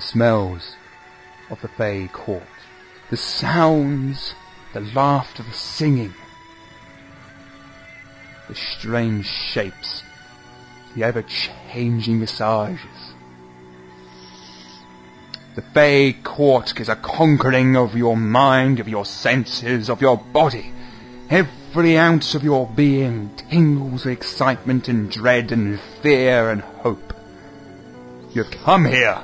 the smells of the Fey court, the sounds, the laughter, the singing, the strange shapes, the ever-changing visages. The Fey court is a conquering of your mind, of your senses, of your body. Every ounce of your being tingles with excitement and dread and fear and hope. You have come here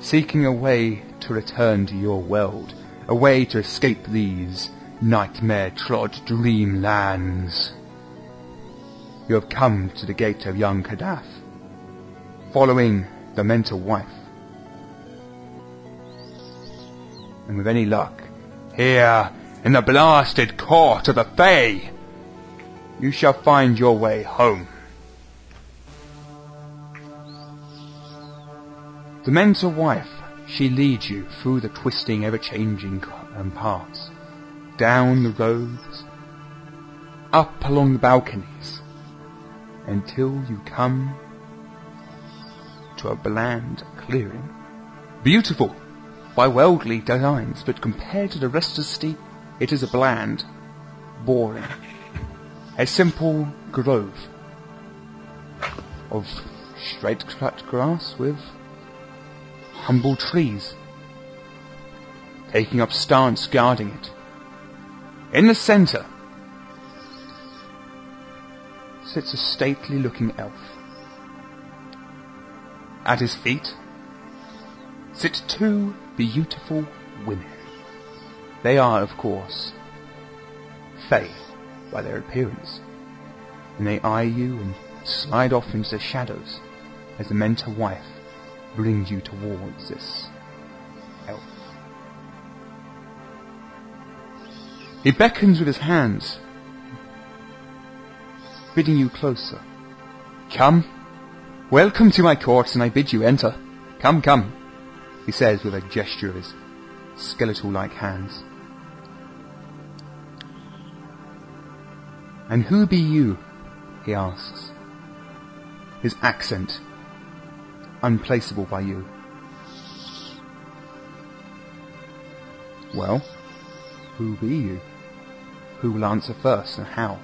seeking a way to return to your world, a way to escape these nightmare-trod dreamlands. You have come to the gate of young Kadath, following the mental wife. And with any luck, here in the blasted court of the Fae, you shall find your way home. The mentor wife, she leads you through the twisting, ever-changing um, paths, down the roads, up along the balconies, until you come to a bland clearing. Beautiful by worldly designs, but compared to the rest of the city, it is a bland, boring, a simple grove of straight cut grass with humble trees, taking up stance guarding it. In the center sits a stately looking elf. At his feet sit two beautiful women. They are, of course, Fae by their appearance, and they eye you and slide off into the shadows as the mentor wife brings you towards this elf. He beckons with his hands, bidding you closer. Come, welcome to my court, and I bid you enter. Come, come, he says with a gesture of his skeletal-like hands. And who be you? he asks. His accent unplaceable by you. Well, who be you? Who will answer first and how?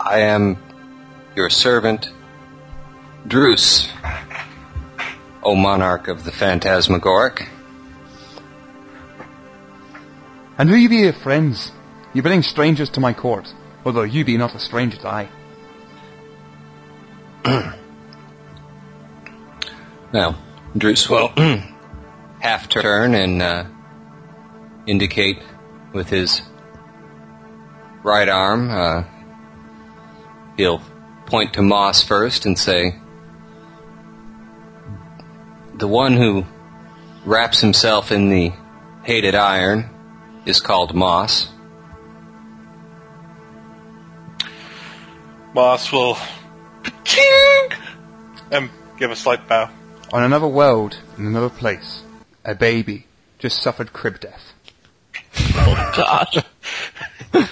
I am your servant, Druce, O monarch of the phantasmagoric. And who be your friends? You bring strangers to my court, although you be not a stranger to I. now, Druce will half turn and uh, indicate with his right arm. Uh, he'll point to Moss first and say, The one who wraps himself in the hated iron is called Moss. Moss will and um, give a slight bow. On another world, in another place, a baby just suffered crib death. Oh God.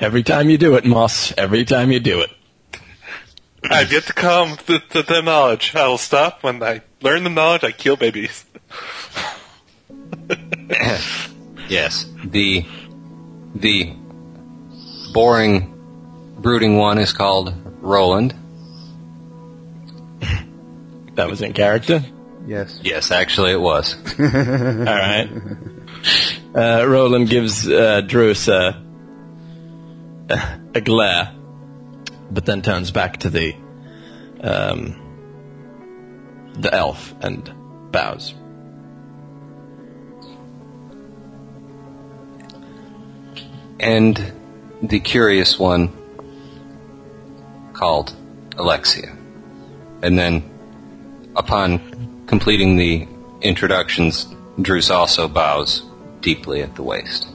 Every time you do it, Moss. Every time you do it. I've yet to come to, to the knowledge. I will stop when I learn the knowledge. I kill babies. yes, the the boring, brooding one is called Roland. That was in character. Yes. Yes, actually it was. All right. Uh, Roland gives uh, Druce a, a, a glare, but then turns back to the um, the elf and bows. And the curious one called Alexia. And then, upon completing the introductions, Druce also bows deeply at the waist.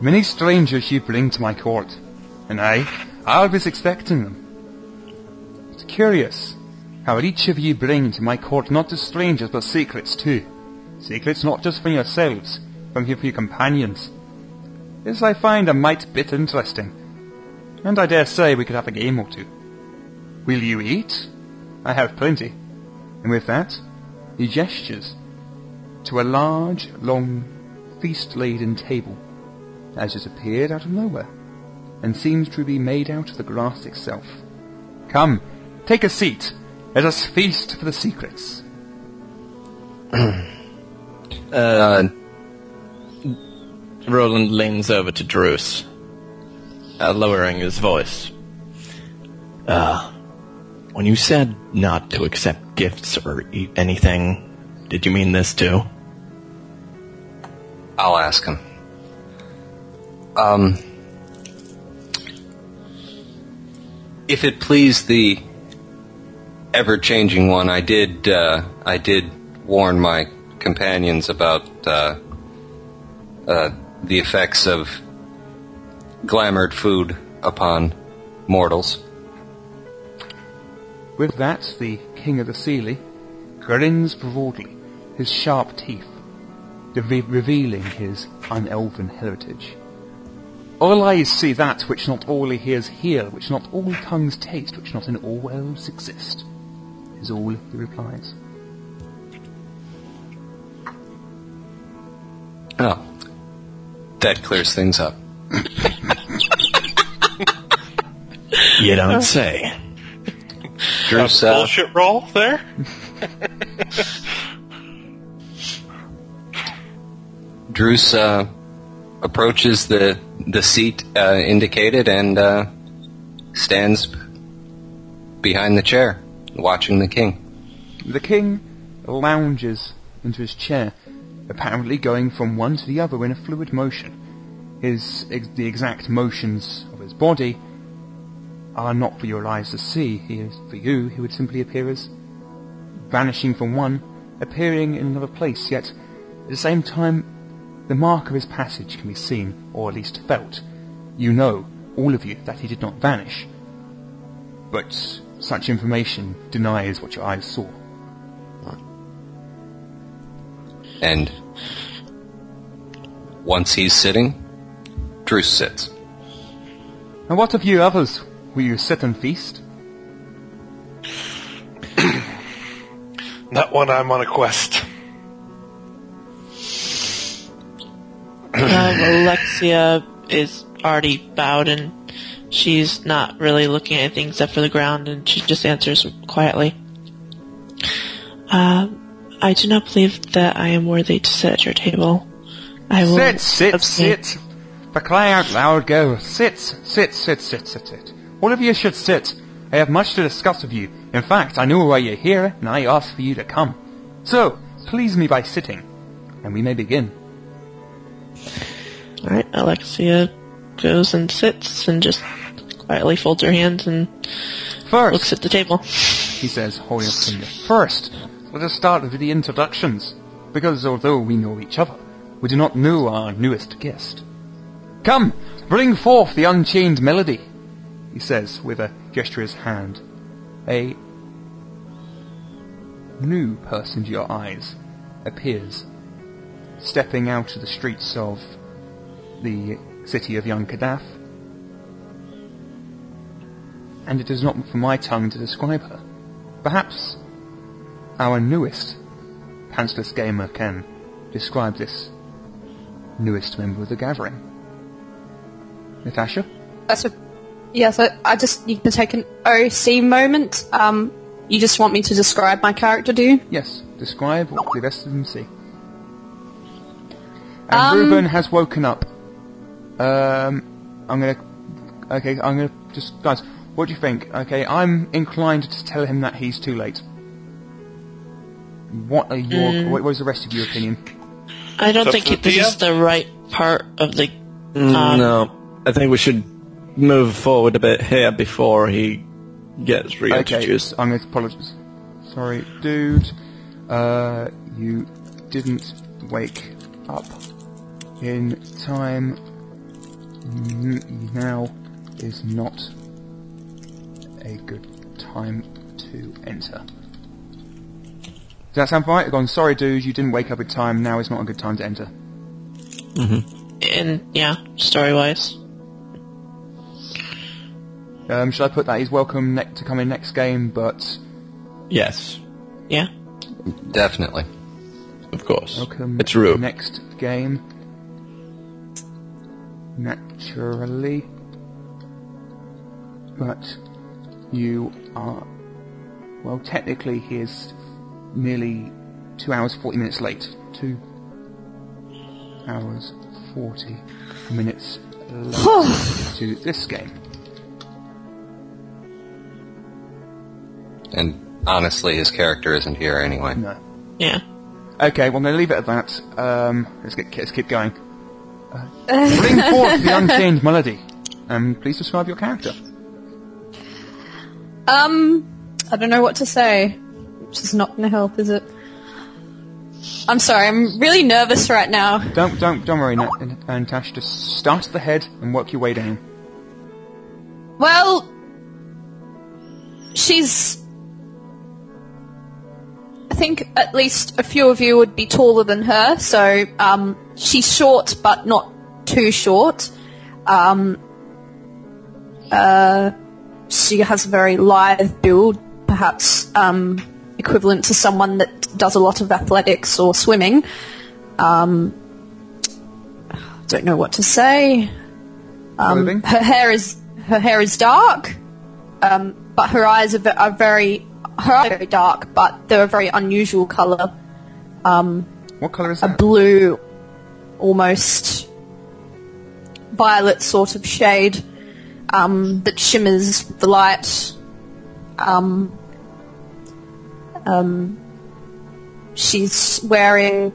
Many strangers you bring to my court, and I, I was expecting them. It's curious how each of you bring to my court not just strangers but secrets too. Secrets not just from yourselves, but from your companions. This I find a mite bit interesting. And I dare say we could have a game or two. Will you eat? I have plenty. And with that, he gestures to a large, long, feast-laden table that has appeared out of nowhere and seems to be made out of the grass itself. Come, take a seat. Let us feast for the secrets. Uh, Roland leans over to Druce, uh, lowering his voice. Uh, when you said not to accept gifts or eat anything, did you mean this too? I'll ask him. Um, if it please the ever-changing one, I did. Uh, I did warn my companions about uh, uh, the effects of glamoured food upon mortals. With that, the king of the Seelie grins broadly, his sharp teeth re- revealing his unelven heritage. All eyes see that which not all ears hear, which not all tongues taste, which not in all worlds exist, is all he replies. Oh, that clears things up. You don't say. Druce, A uh, bullshit roll there? Druce uh, approaches the the seat uh, indicated and uh, stands behind the chair, watching the king. The king lounges into his chair, apparently going from one to the other in a fluid motion. His ex- the exact motions of his body are not for your eyes to see. He is for you. He would simply appear as vanishing from one, appearing in another place. Yet at the same time, the mark of his passage can be seen, or at least felt. You know, all of you, that he did not vanish. But such information denies what your eyes saw. And once he's sitting, Drew sits. And what of you others? Will you sit and feast? Not when I'm on a quest. Um, Alexia is already bowed and she's not really looking at anything except for the ground and she just answers quietly. Um, I do not believe that I am worthy to sit at your table. I will Sit, sit, abstain. sit. For crying out loud, go. Sit, sit, sit, sit, sit, sit. All of you should sit. I have much to discuss with you. In fact, I know why you're here, and I asked for you to come. So, please me by sitting, and we may begin. Alright, Alexia goes and sits and just quietly folds her hands and First, looks at the table. he says, holding up finger. First, let us start with the introductions, because although we know each other, we do not know our newest guest. Come, bring forth the unchained melody, he says with a gesture of his hand. A new person to your eyes appears, stepping out of the streets of the city of young Kadath. And it is not for my tongue to describe her. Perhaps our newest pantsless gamer can describe this newest member of the gathering. Natasha? That's a, yes, I, I just need to take an OC moment. Um, you just want me to describe my character, do you? Yes, describe what the rest of them see. And Um, Ruben has woken up. Um, I'm gonna. Okay, I'm gonna just guys. What do you think? Okay, I'm inclined to tell him that he's too late. What are your? What was the rest of your opinion? I don't So think for this is the right part of the. Um, no, I think we should move forward a bit here before he gets Okay, reintroduced. I'm going to apologize. Sorry, dude. Uh, you didn't wake up in time. N- now is not a good time to enter. Does that sound right? Gone. Sorry, dude. You didn't wake up in time. Now is not a good time to enter. Mhm. And yeah, story wise. Um, should I put that he's welcome ne- to come in next game, but Yes, Yeah. Definitely. of course. Welcome It's Rube. Next game. Naturally. But you are. Well, technically, he is nearly 2 hours 40 minutes late. 2 hours 40 minutes late to this game. And honestly, his character isn't here anyway. No. Yeah. Okay, well, I'm going to leave it at that. Um, let's, get, let's keep going. Uh, bring forth the unchanged melody. Um, please describe your character. Um, I don't know what to say, which is not going to help, is it? I'm sorry, I'm really nervous right now. Don't don't don't worry, Nat, and Just start at the head and work your way down. Well, she's. I think at least a few of you would be taller than her, so um, she's short but not too short. Um, uh, she has a very lithe build, perhaps um, equivalent to someone that does a lot of athletics or swimming. Um, don't know what to say. Clothing. Her hair is her hair is dark, um, but her eyes are, are very her eyes are very dark, but they're a very unusual color, What colour is a blue, almost violet sort of shade um, that shimmers with the light. Um, um, she's wearing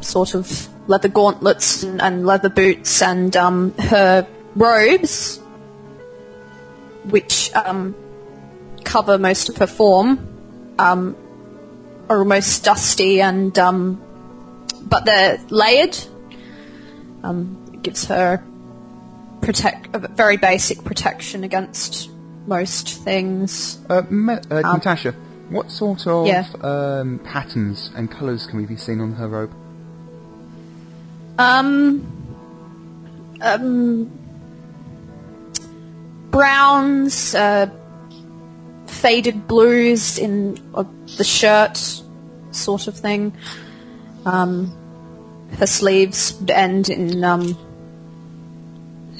sort of leather gauntlets and, and leather boots, and um, her robes, which um, cover most of her form, um, are almost dusty and um, but they're layered. Um, it gives her protect a very basic protection against most things. Uh, uh, Natasha, what sort of Yeah. um, patterns and colours can we be seen on her robe? Um, um, browns, uh, faded blues in uh, the shirt, sort of thing. Um, her sleeves end in um,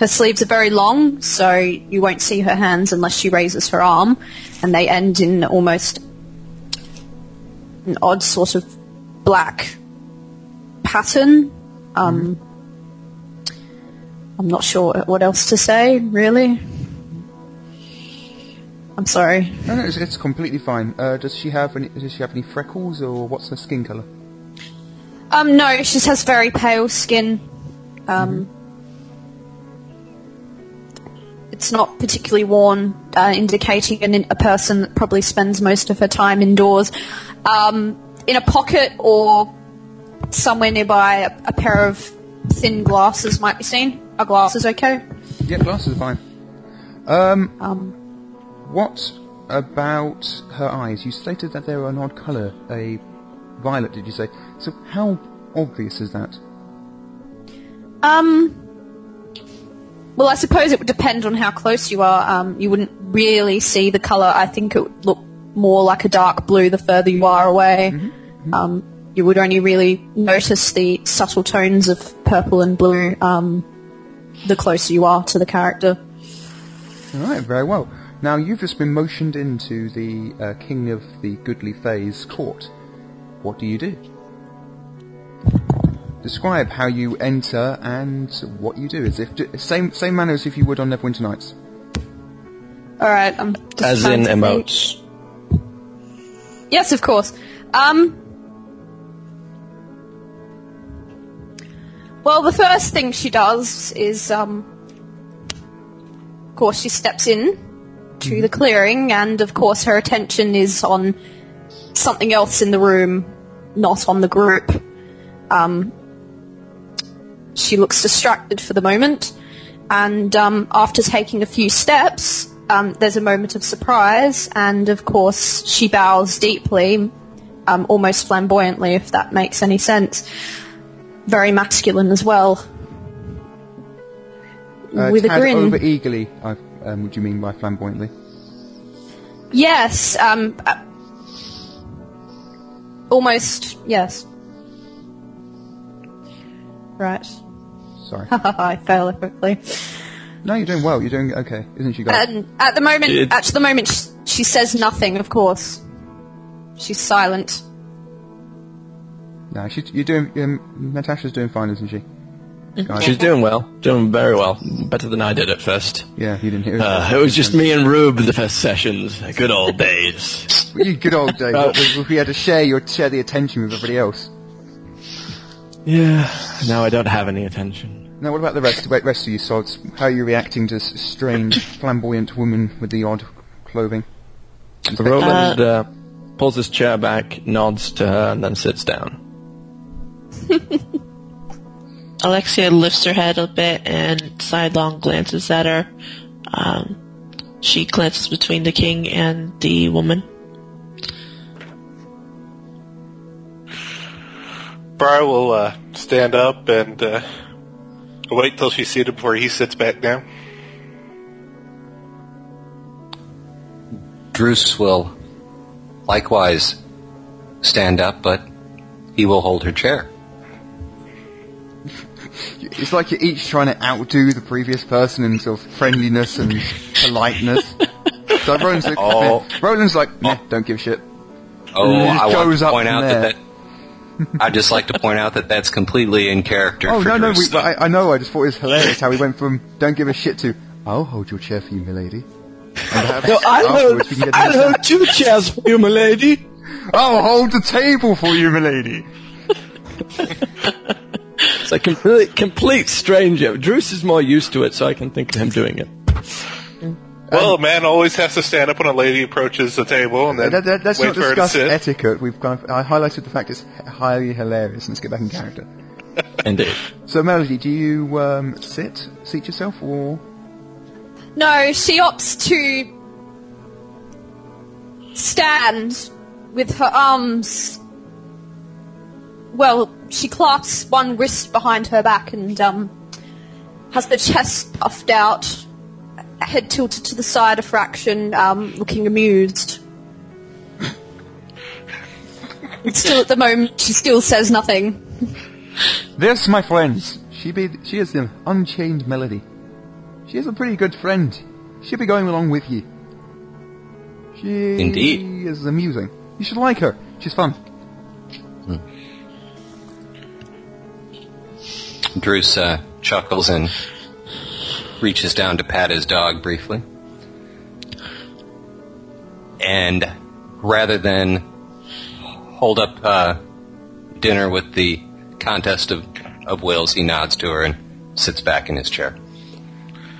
her sleeves are very long, so you won't see her hands unless she raises her arm, and they end in almost an odd sort of black pattern. Um, I'm not sure what else to say, really. I'm sorry. No, no, it's, it's completely fine. Uh, does she have any? Does she have any freckles, or what's her skin colour? Um, no, she just has very pale skin. Um, It's not particularly worn, uh, indicating an, a person that probably spends most of her time indoors. Um, in a pocket or somewhere nearby, a, a pair of thin glasses might be seen. Are glasses okay? Yeah, glasses are fine. Um, Um, what about her eyes? You stated that they were an odd colour, a violet, did you say? So how obvious is that? Um. Well, I suppose it would depend on how close you are. Um, you wouldn't really see the color. I think it would look more like a dark blue the further you are away. Um, you would only really notice the subtle tones of purple and blue um, the closer you are to the character. All right, very well. Now you've just been motioned into the uh, King of the Goodly Fays court. What do you do? Describe how you enter and what you do. As if same same manner as if you would on Neverwinter Nights. All right. I'm just As in to think. emotes. Yes, of course. Um, well, the first thing she does is, um, of course, she steps in to the clearing, and of course, her attention is on something else in the room, not on the group. Um, she looks distracted for the moment, and um, after taking a few steps, um, there's a moment of surprise, and of course, she bows deeply, um, almost flamboyantly, if that makes any sense. Very masculine as well. Uh, With a grin. over eagerly. I, um, what do you mean by flamboyantly? Yes, um, uh, almost, yes. Right. Sorry. I fail quickly. No, you're doing well. You're doing okay, isn't she, guys? And at the moment, It- at the moment, she, she says nothing. Of course, she's silent. no, she's, you're doing. Um, Natasha's doing fine, isn't she? Guys? She's doing well, doing very well, better than I did at first. Yeah, you didn't hear. Uh, it was just me and Rube the first sessions, good old days. You good old days. Uh, if if we had to share your share the attention with everybody else. Yeah, now I don't have any attention. Now, what about the rest? The rest of you sods? How are you reacting to this strange, flamboyant woman with the odd clothing? Roland uh, pulls his chair back, nods to her, and then sits down. Alexia lifts her head a bit and sidelong glances at her. Um, she glances between the king and the woman. Briar will uh, stand up and uh, wait till she's seated before he sits back down. Druce will likewise stand up, but he will hold her chair. It's like you're each trying to outdo the previous person in sort of friendliness and politeness. so Roland's like, Oh. Roland's like, nah, don't give a shit. Oh, And it just I want to point out there. that that. I'd just like to point out that that's completely in character. Oh for no, no, we, I, I know. I just thought it was hilarious how we went from don't give a shit to I'll hold your chair for you, milady. And perhaps afterwards we can get into that. two chairs for you, my lady. I'll hold the table for you, milady. It's a complete, complete stranger. Druce is more used to it, so I can think of him doing it. Well, a man always has to stand up when a lady approaches the table and then That, that, let's wait not for her to discuss sit. etiquette. We've kind of, I highlighted the fact it's highly hilarious. Let's get back in character. Indeed. So, Melody, do you um, sit, seat yourself, or No, she opts to stand with her arms. Well, she clasps one wrist behind her back and um, has the chest puffed out, head tilted to the side a fraction, um, looking amused. still at the moment, she still says nothing. this, my friends? She be she is the unchained Melody. She is a pretty good friend. She'll be going along with you. She Indeed. is amusing. You should like her. She's fun. Druce uh, chuckles and reaches down to pat his dog briefly. And rather than hold up uh, dinner with the contest of, of wills, he nods to her and sits back in his chair.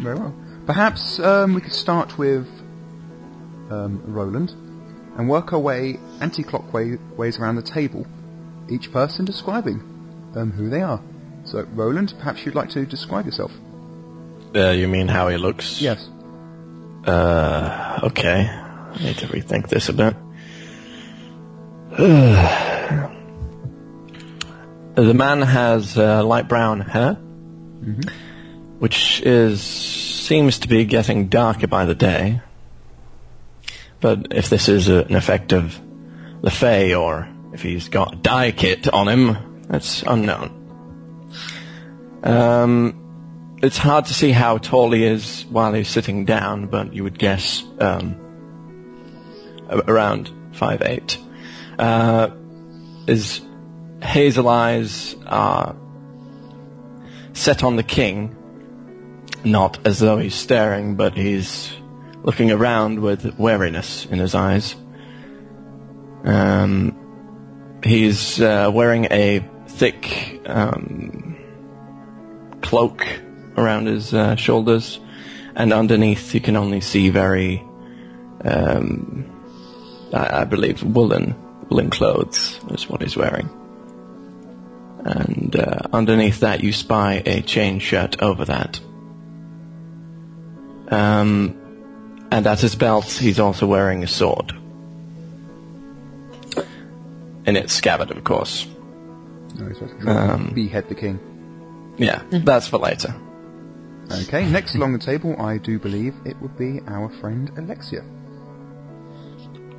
Very well. Perhaps um, we could start with um, Roland and work our way anti-clockwise around the table, each person describing um, who they are. So, Roland, perhaps you'd like to describe yourself. Uh, you mean how he looks? Yes. Uh, okay. I need to rethink this a bit. the man has uh, light brown hair, which is seems to be getting darker by the day. But if this is a, an effect of the Fae or if he's got a dye kit on him, that's unknown. Um, it's hard to see how tall he is while he's sitting down, but you would guess um, around five eight. Uh, his hazel eyes are set on the king, not as though he's staring, but he's looking around with wariness in his eyes. Um, he's uh, wearing a thick um, cloak around his uh, shoulders, and underneath you can only see very, um, I, I believe, woolen woolen clothes is what he's wearing. And uh, underneath that, you spy a chain shirt over that. Um, and at his belt, he's also wearing a sword. In its scabbard, of course. No, he's Um, behead the king. Yeah, that's for later. Okay, next along the table, I do believe it would be our friend Alexia.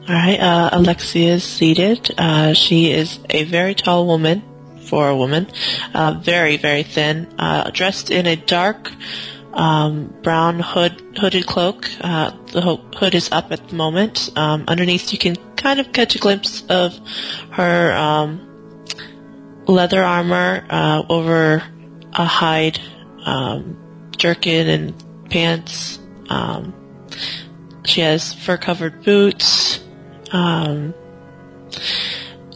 All right, uh, Alexia is seated. Uh, she is a very tall woman for a woman, uh, very very thin, uh, dressed in a dark um, brown hood hooded cloak. Uh, the ho- hood is up at the moment. Um, underneath, you can kind of catch a glimpse of her um, leather armor uh, over a hide um, jerkin and pants. Um, she has fur covered boots. Um,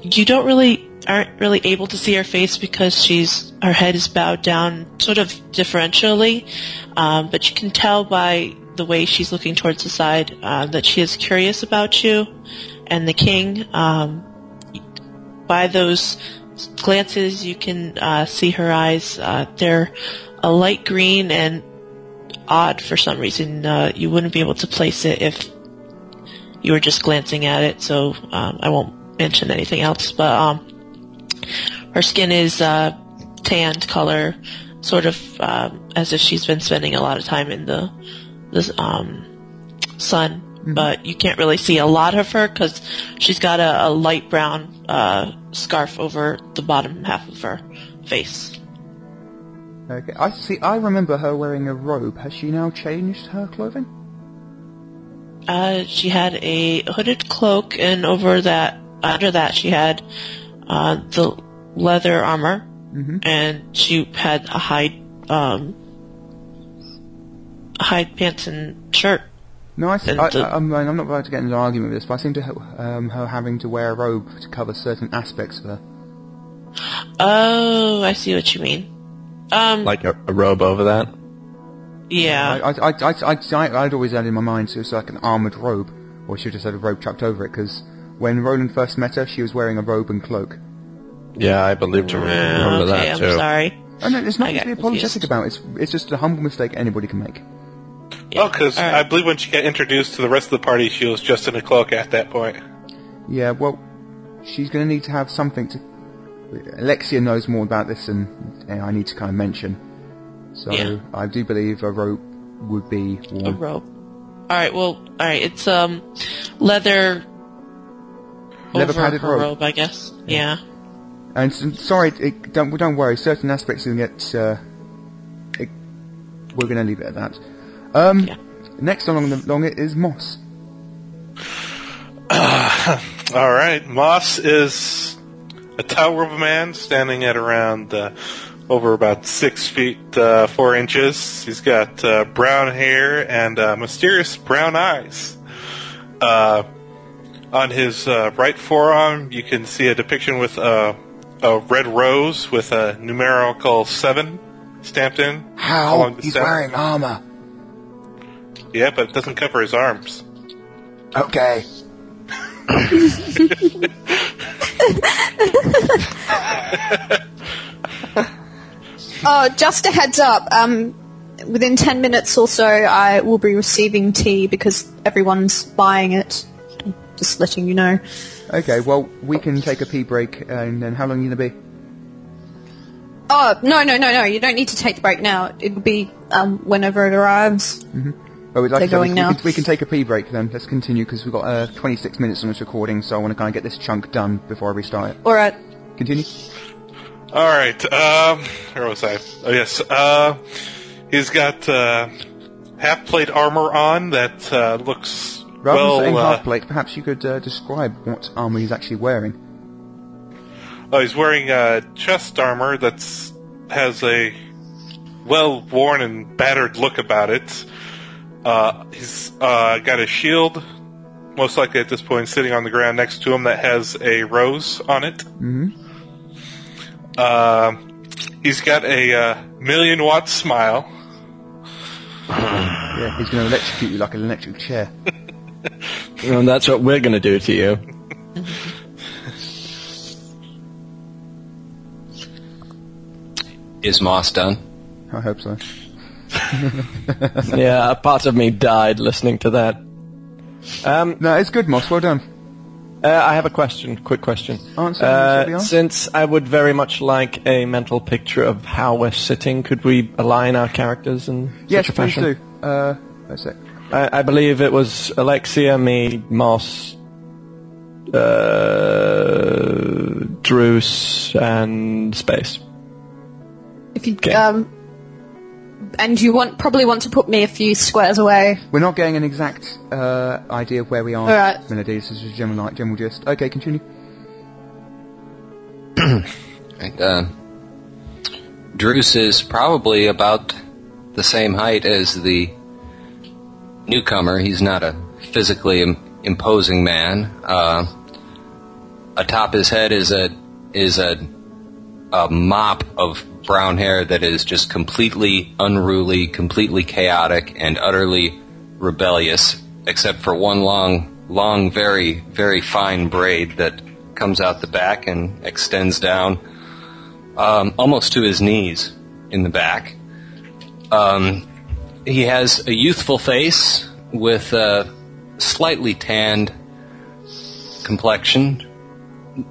you don't really aren't really able to see her face because she's her head is bowed down sort of differentially, um, but you can tell by the way she's looking towards the side uh, that she is curious about you and the king. Um, by those glances, you can uh, see her eyes. Uh, they're a light green and odd for some reason. Uh, you wouldn't be able to place it if you were just glancing at it, so um, I won't mention anything else. But um, her skin is uh, tanned color, sort of um, as if she's been spending a lot of time in the the um, sun. But you can't really see a lot of her because she's got a, a light brown uh, scarf over the bottom half of her face. Okay, I see. I remember her wearing a robe. Has she now changed her clothing? Uh, she had a hooded cloak, and over that, under that, she had uh, the leather armor, Mhm. and she had a hide, um, hide pants and shirt. No, I, see, I, the- I, I'm, I'm not about to get into an argument with this, but I seem to ha- um, her having to wear a robe to cover certain aspects of her. Oh, I see what you mean. Um, Like a, a robe over that. yeah. I, I, I, I, I, I'd always had in my mind so it's like an armoured robe, or she just had a robe chucked over it, because when Roland first met her, she was wearing a robe and cloak. Yeah, I believe to remember okay, that too. I'm too. sorry. And it's I nothing to be apologetic confused. about. It's it's just a humble mistake anybody can make. Yeah. Oh, because All I believe when she got introduced to the rest of the party, she was just in a cloak at that point. Yeah, well, she's going to need to have something to. Alexia knows more about this than uh, I need to kind of mention. So Yeah. I do believe a rope would be a worn. robe. All right. Well, all right. It's um leather. Leather over padded her robe. robe, I guess. Yeah. And sorry, it, don't don't worry. Certain aspects will get. Uh, it, we're going to leave it at that. Um, Yeah. Next along the along it is Moss. All right, Moss is a tower of a man standing at around uh, over about six feet uh, four inches. He's got uh, brown hair and uh, mysterious brown eyes. Uh, on his uh, right forearm, you can see a depiction with a, a red rose with a numerical seven stamped in. How he's center. wearing armor. Yeah, but it doesn't cover his arms. Okay. Oh, just a heads up. Um, within ten minutes or so, I will be receiving tea because everyone's buying it. Just letting you know. Okay. Well, we can take a pee break, and then how long are you going to be? Oh no no no no! You don't need to take the break now. It'll be um, whenever it arrives. Oh, we'd like They're to, going we now. Can, we can take a pee break then. Let's continue because we've got uh, 26 minutes on this recording, so I want to kind of get this chunk done before I restart it. All right. Continue. All right. Um, where was I? Oh yes. Uh, he's got uh, half plate armor on that uh, looks Rather well. than saying uh, half plate, perhaps you could uh, describe what armor he's actually wearing. oh, he's wearing uh, chest armor that's has a well worn and battered look about it. Uh, he's uh, got a shield, most likely at this point, sitting on the ground next to him that has a rose on it. Mhm. Uh, he's got a uh, million watt smile. Yeah, he's going to electrocute you like an electric chair. And that's what we're going to do to you. Is Moss done? I hope so. yeah, a part of me died listening to that. Um, No, it's good, Moss. Well done. uh, I have a question, quick question. Answer, Uh, since I would very much like a mental picture of how we're sitting, could we align our characters in Yes, such a please fashion? do. Uh, that's it. I, I believe it was Alexia, me, Moss, uh, Druce and Space. If you Okay. um, and you want probably want to put me a few squares away. We're not getting an exact uh, idea of where we are. Alright. Melody, this is general, like, general gist. Okay, continue. Right, uh, Druce is probably about the same height as the newcomer. He's not a physically Im- imposing man. Uh, atop his head is a is a a mop of brown hair that is just completely unruly, completely chaotic, and utterly rebellious, except for one long, long, very, very fine braid that comes out the back and extends down um, almost to his knees in the back. Um, he has a youthful face with a slightly tanned complexion,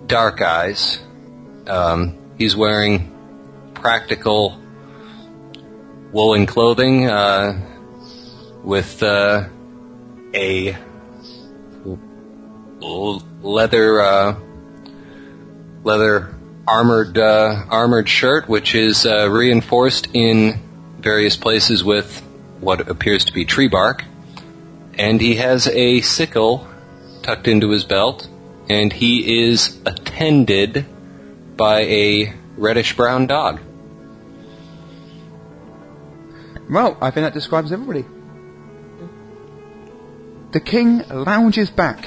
dark eyes. Um, he's wearing practical woolen clothing uh, with uh, a leather uh, leather armored uh, armored shirt, which is uh, reinforced in various places with what appears to be tree bark, and he has a sickle tucked into his belt, and he is attended by a reddish brown dog. Well, I think that describes everybody. The king lounges back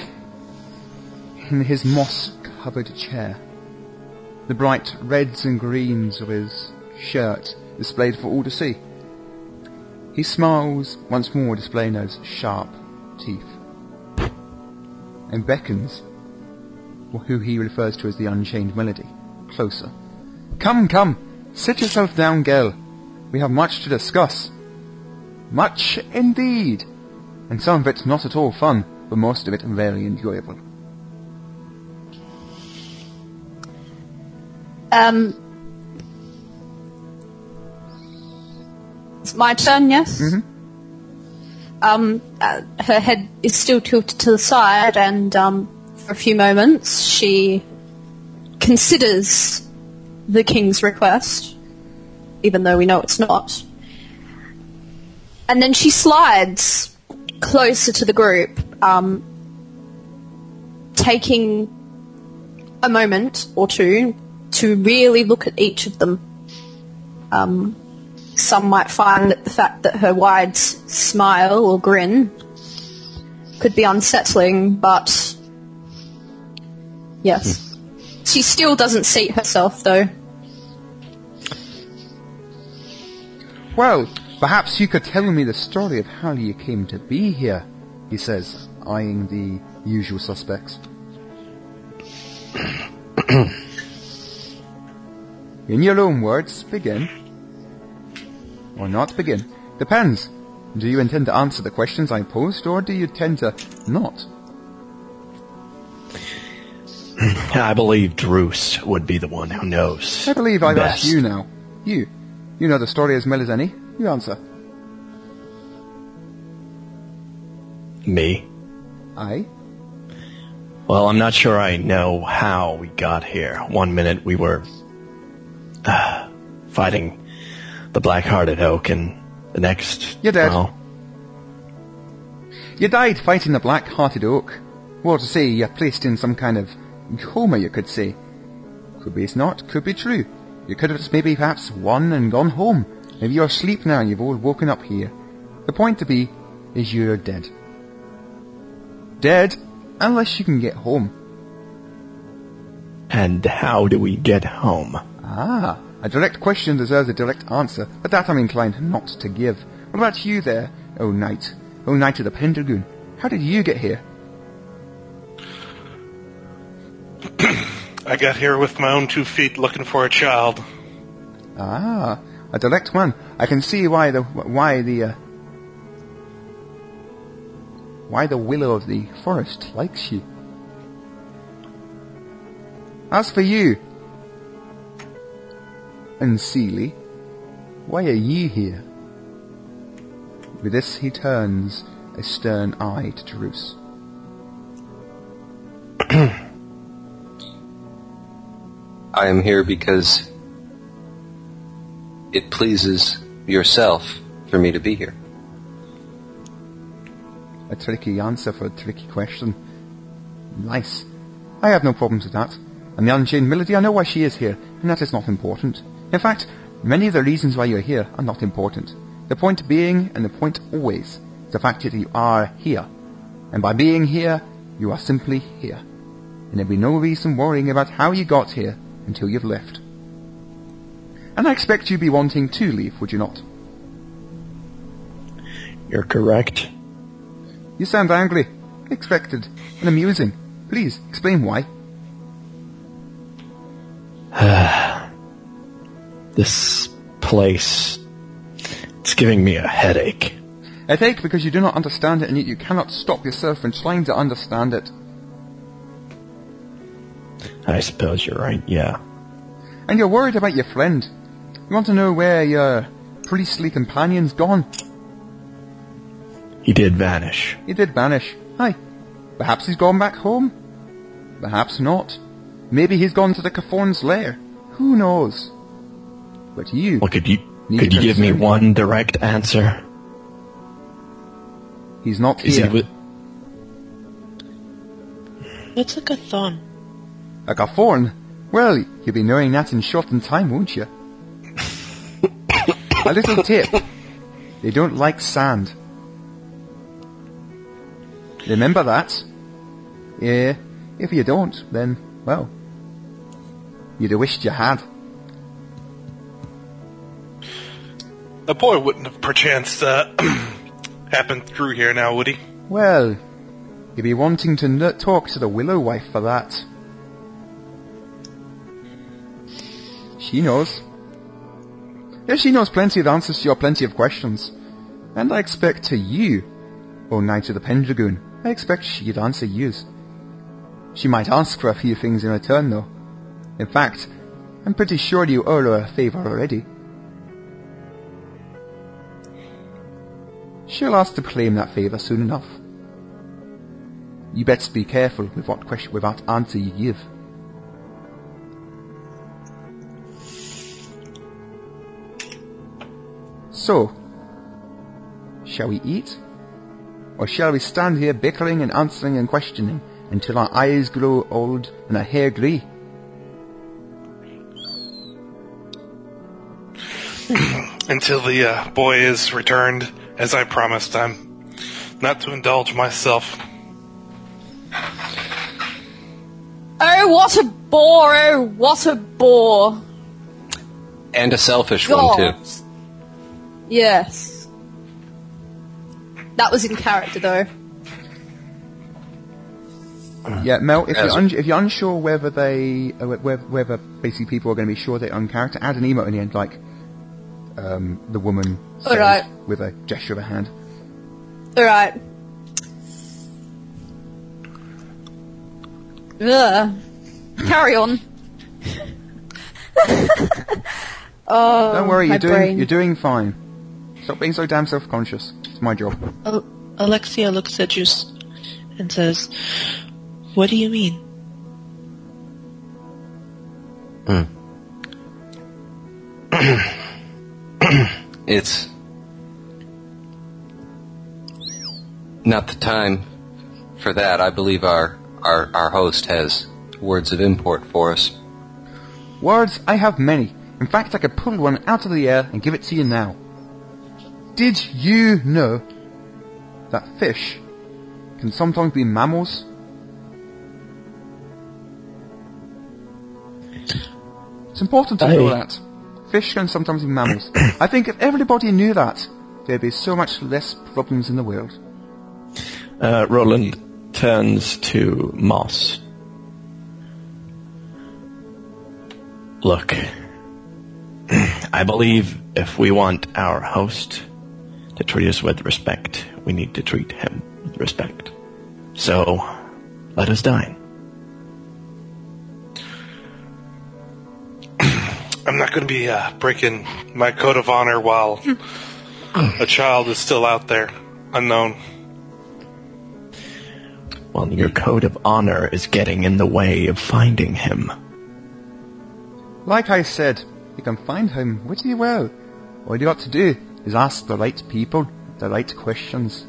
in his moss-covered chair. The bright reds and greens of his shirt displayed for all to see. He smiles once more, displaying those sharp teeth, and beckons who he refers to as the Unchained Melody closer. Come, come, sit yourself down, girl. We have much to discuss. Much indeed. And some of it not at all fun, but most of it very enjoyable. Um, it's my turn, yes. Um, uh, her head is still tilted to the side, and um, for a few moments she considers the king's request, even though we know it's not. And then she slides closer to the group, um, taking a moment or two to really look at each of them. Um, some might find that the fact that her wide smile or grin could be unsettling, but yes. She still doesn't seat herself though. Well, perhaps you could tell me the story of how you came to be here, he says, eyeing the usual suspects. In your own words, begin. Or not begin. Depends. Do you intend to answer the questions I posed, or do you tend to not? I believe Druce would be the one who knows. I believe I've best. asked you now. You. You know the story as well as any. You answer. Me? I? Well, I'm not sure I know how we got here. One minute we were uh, fighting the black-hearted oak, and the next, You're dead. well, You died fighting the black-hearted oak. Well, to say you're placed in some kind of coma, you could say. Could be it's not, could be true. You could have just maybe perhaps won and gone home. Maybe you're asleep now and you've all woken up here. The point to be is you're dead. Dead unless you can get home. and how do we get home? Ah, a direct question deserves a direct answer, but that I'm inclined not to give. What about you there, O knight? O knight of the Pentagon? How did you get here? I got here with my own two feet looking for a child. Ah, a direct one. I can see why the why the uh, why the willow of the forest likes you. As for you, and Seely, why are ye here? With this he turns a stern eye to Druce. I am here because it pleases yourself for me to be here. A tricky answer for a tricky question. Nice. I have no problems with that. And the unchained Melody, I know why she is here, and that is not important. In fact, many of the reasons why you're here are not important. The point being, and the point always, is the fact that you are here. And by being here, you are simply here. And there'll be no reason worrying about how you got here until you've left. And I expect you'd be wanting to leave, would you not? You're correct. You sound angry, expected, and amusing. Please, explain why. This place, it's giving me a headache. A headache because you do not understand it and yet you cannot stop yourself from trying to understand it. I suppose you're right, yeah. And you're worried about your friend. You want to know where your priestly companion's gone. He did vanish. He did vanish. Aye. Perhaps he's gone back home. Perhaps not. Maybe he's gone to the Caforn's lair. Who knows? But you... Well, could you, could you give me one direct answer? He's not Is here. he a Gathon? A Caforn? Well, you'll be knowing that in short time, won't you? A little tip. They don't like sand. Remember that? Yeah, if you don't, then, well, you'd have wished you had. A boy wouldn't have perchance uh, happened through here now, would he? Well, you'd be wanting to n- talk to the Willow Wife for that. She knows. Yeah, she knows plenty of answers to your plenty of questions. And I expect to you, O Knight of the Pendragoon, I expect she'd answer yous. She might ask for a few things in return though. In fact, I'm pretty sure you owe her a favour already. She'll ask to claim that favour soon enough. You best be careful with what question, with what answer you give. So, shall we eat? Or shall we stand here bickering and answering and questioning until our eyes grow old and our hair grey? Until the uh, boy is returned, as I promised, I'm not to indulge myself. Oh, what a bore! Oh, what a bore! And a selfish one, too. God. Yes. That was in character, though. Yeah, Mel, if you're, un- if you're unsure whether they, uh, whether, whether basically people are going to be sure they're on character, add an emote in the end, like um, the woman Alright. with a gesture of a hand. Alright. Ugh. Carry on. oh, Don't worry, you're doing brain. you're doing fine. Stop being so damn self-conscious. It's my job. Al- Alexia looks at you and says, What do you mean? Hmm. It's not the time for that. I believe our, our, our host has words of import for us. Words, I have many. In fact, I could pull one out of the air and give it to you now. Did you know that fish can sometimes be mammals? It's important to know that. Fish can sometimes be mammals. I think if everybody knew that, there'd be so much less problems in the world. Uh, Roland turns to Moss. Look, I believe if we want our host to treat us with respect, we need to treat him with respect. So, let us dine. I'm not going to be uh, breaking my code of honor while a child is still out there, unknown. Well, your code of honor is getting in the way of finding him. Like I said, you can find him pretty well. All you got to do is ask the right people the right questions.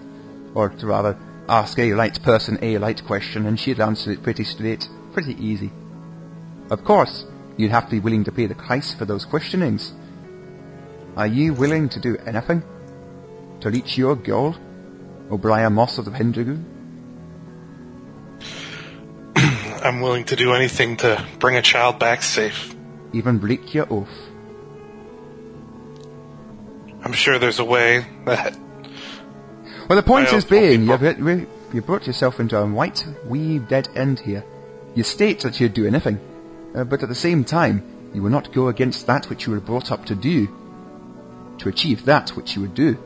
Or to rather, ask a right person a right question and she'd answer it pretty straight, pretty easy. Of course, you'd have to be willing to pay the price for those questionings. Are you willing to do anything to reach your goal, O'Brien Moss of the Pendragoon? I'm willing to do anything to bring a child back safe. Even break your oath? I'm sure there's a way that Well, the point is being, you've, you you brought yourself into a white, wee dead end here. You state that you'd do anything, uh, but at the same time, you will not go against that which you were brought up to do, to achieve that which you would do.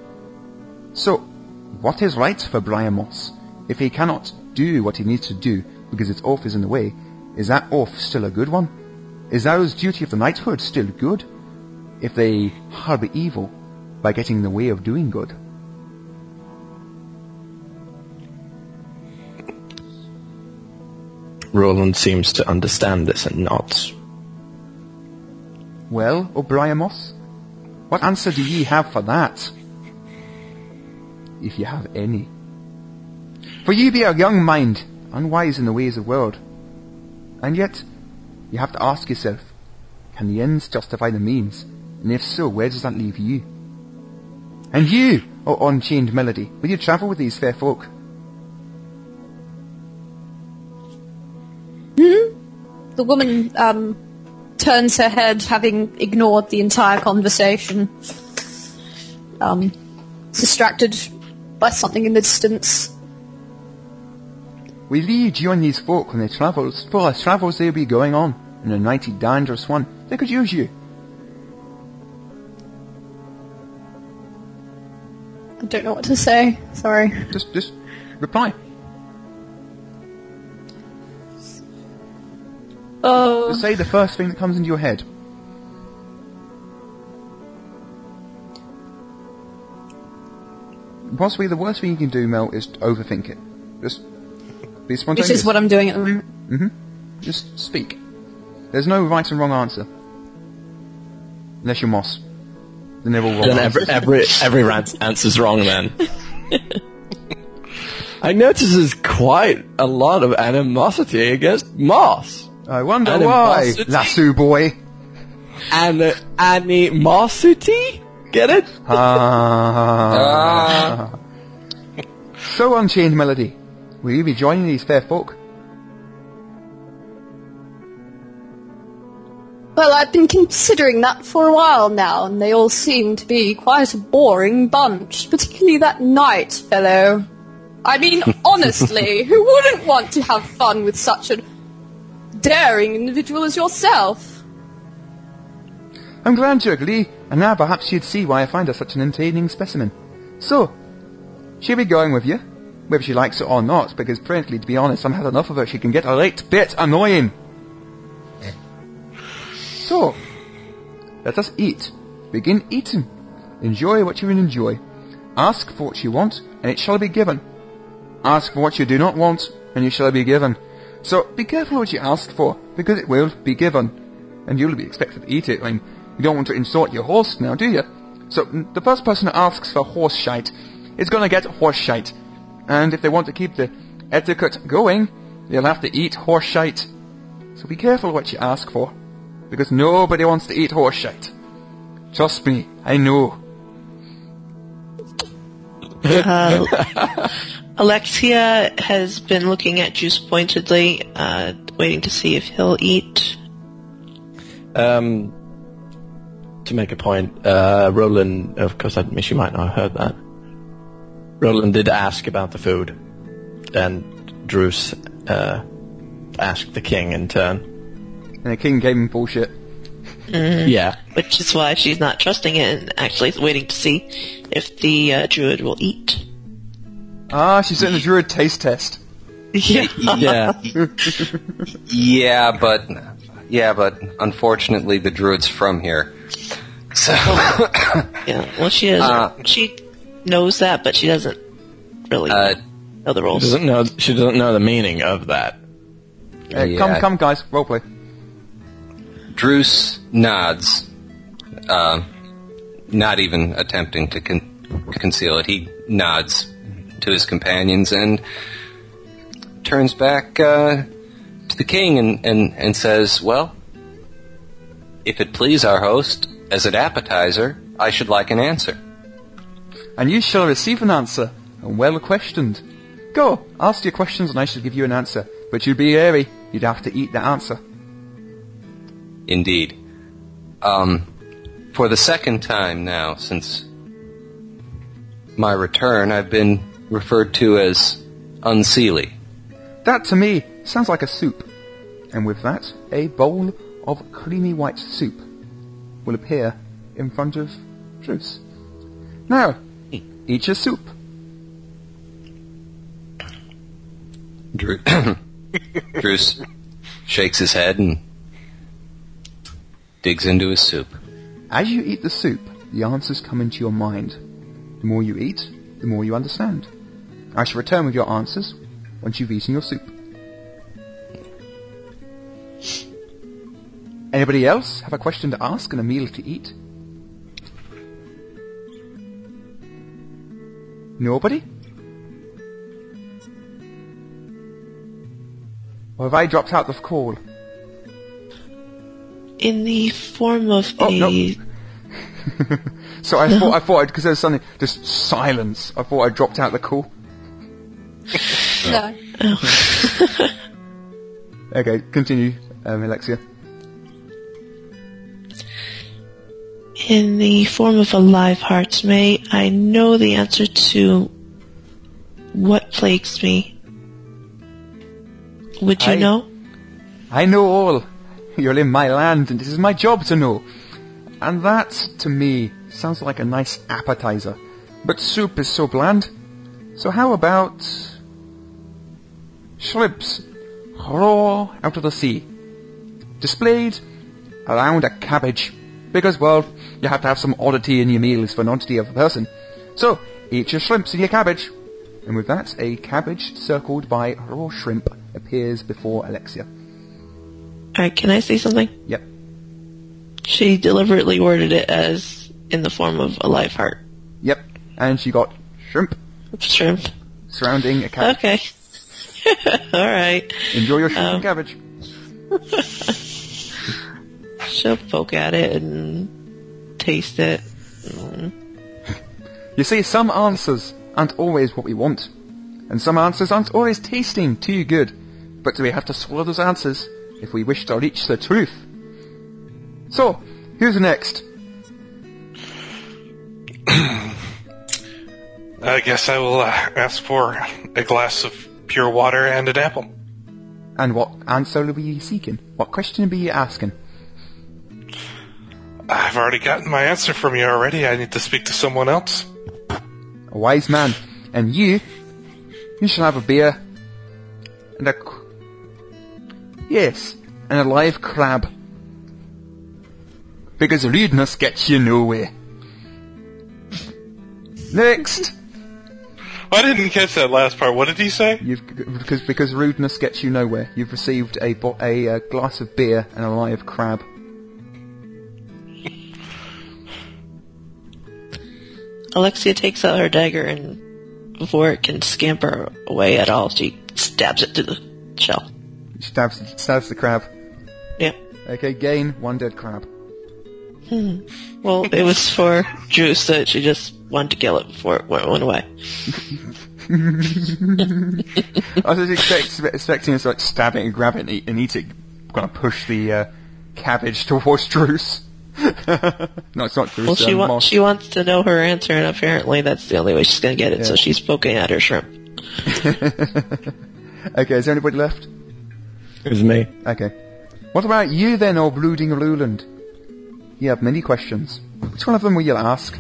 So, what is right for Brian Moss? If he cannot do what he needs to do because his oath is in the way, is that oath still a good one? Is those duty of the knighthood still good? If they harbour evil by getting in the way of doing good? Roland seems to understand this and nods. Well, O'Brien Moss, what answer do ye have for that? If ye have any. For ye be a young mind, unwise in the ways of the world. And yet, you have to ask yourself, can the ends justify the means? And if so, where does that leave you? And you, O unchained melody, will you travel with these fair folk? The woman um, turns her head, having ignored the entire conversation. Um, distracted by something in the distance. We lead you and these folk on their travels, for as travels they'll be going on, in a mighty dangerous one. They could use you. Don't know what to say. Sorry. Just, just reply. Oh, Just say the first thing that comes into your head. Possibly the worst thing you can do, Mel, is overthink it. Just be which spontaneous. is what I'm doing at the moment. Mm-hmm. Just speak. There's no right and wrong answer. Unless you're Moss. Then they're all wrong Then every every every rant answer's wrong then. I notice there's quite a lot of animosity against Moss. I wonder why, Animosity. Lasso boy. And animosity? Get it? Ah. so unchained melody. Will you be joining these fair folk? Well, I've been considering that for a while now, and they all seem to be quite a boring bunch, particularly that knight fellow. I mean, honestly, who wouldn't want to have fun with such a daring individual as yourself? I'm glad you agree, and now perhaps you'd see why I find her such an entertaining specimen. So, she'll be going with you, whether she likes it or not, because frankly, to be honest, I've had enough of her. She can get a right bit annoying. So, let us eat. Begin eating. Enjoy what you enjoy. Ask for what you want, and it shall be given. Ask for what you do not want, and you shall be given. So be careful what you ask for, because it will be given. And you'll be expected to eat it. I mean, you don't want to insult your horse now, do you? So the first person who asks for horse shite is gonna get horse shite. And if they want to keep the etiquette going, they'll have to eat horse shite. So be careful what you ask for, because nobody wants to eat horse shit. Trust me, I know. Uh, Alexia has been looking at Druce pointedly, uh, waiting to see if he'll eat. Um, to make a point, uh, Roland, of course, I, she might not have heard that. Roland did ask about the food, and Druce uh, asked the king in turn. And the king gave him bullshit. Yeah, Which is why she's not trusting it and actually is waiting to see if the uh, druid will eat. Ah, she's doing the druid taste test. Yeah. yeah. Yeah, but yeah, but unfortunately, the druid's from here. So yeah. Well, she is. Uh, she knows that, but she doesn't really uh, know the She rules. doesn't know. She doesn't know the meaning of that. Uh, Yeah. Come, come, guys, roleplay. Druce nods, uh, not even attempting to con- conceal it. He nods to his companions and turns back uh, to the king and, and, and says, Well, if it please our host, as an appetizer, I should like an answer. And you shall receive an answer, and well questioned. Go, ask your questions and I shall give you an answer. But you'd be airy, you'd have to eat the answer. Indeed. Um, for the second time now since my return, I've been referred to as unseelie. That to me sounds like a soup. And with that, a bowl of creamy white soup will appear in front of Druce. Now, eat your soup. Drew, Druce shakes his head and digs into his soup. As you eat the soup, the answers come into your mind. The more you eat, the more you understand. I shall return with your answers once you've eaten your soup. Anybody else have a question to ask and a meal to eat? Nobody? Or have I dropped out of call? In the form of Oh, a no. So I thought I thought because there was something just silence. I thought I dropped out the call. No. Okay, continue, um, Alexia. in the form of a live heart, may I know the answer to what plagues me? Would you I- know? I know all. You're in my land, and this is my job to know. And that, to me, sounds like a nice appetizer. But soup is so bland. So how about shrimps, raw out of the sea, displayed around a cabbage? Because, well, you have to have some oddity in your meals for an oddity of a person. So, eat your shrimps and your cabbage. And with that, a cabbage circled by raw shrimp appears before Alexia. Alright, can I say something? Yep. She deliberately worded it as in the form of a live heart. Yep. And she got shrimp Shrimp. surrounding a cabbage. Okay. Alright. Enjoy your shrimp Um, and cabbage. She'll poke at it and taste it. You see, some answers aren't always what we want. And some answers aren't always tasting too good. But do we have to swallow those answers if we wish to reach the truth? So, who's next? I guess I will uh, ask for a glass of pure water and an apple. And what answer will you be seeking? What question will you asking? I've already gotten my answer from you already. I need to speak to someone else. A wise man. And you, you shall have a beer. And a... c- Yes, and a live crab. Because rudeness gets you nowhere. Next! I didn't catch that last part. What did he say? You've, because, because rudeness gets you nowhere. You've received a, bo- a, uh glass of beer and a live crab. Alexia takes out her dagger and before it can scamper away at all, she stabs it to the shell. Stabs, stabs the crab. Yeah. Okay, gain one dead crab. Hmm. Well, it was for Druce that she just wanted to kill it before it went, went away. I was expect, expecting us to like stab it and grab it and eat, and eat it. Gonna push the uh, cabbage towards Druce. no, it's not Druce. Well, she, um, wa- she wants to know her answer, and apparently that's the only way she's going to get it, so she's poking at her shrimp. Okay, is there anybody left? It was me. Okay. What about you then, O brooding Roland? You have many questions. Which one of them will you ask?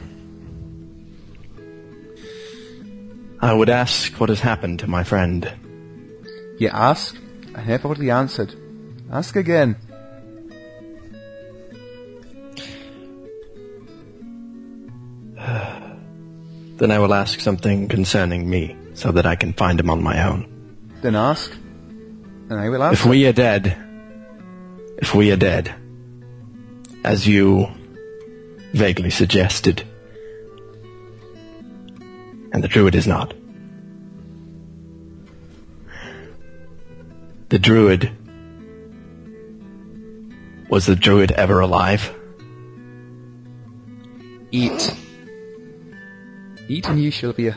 I would ask what has happened to my friend. You asked, and have already answered. Ask again. Then I will ask something concerning me, so that I can find him on my own. Then ask, and I will answer. If we are dead, if we are dead, as you vaguely suggested. And the druid is not. The druid. Was the druid ever alive? Eat. Eat and you shall be,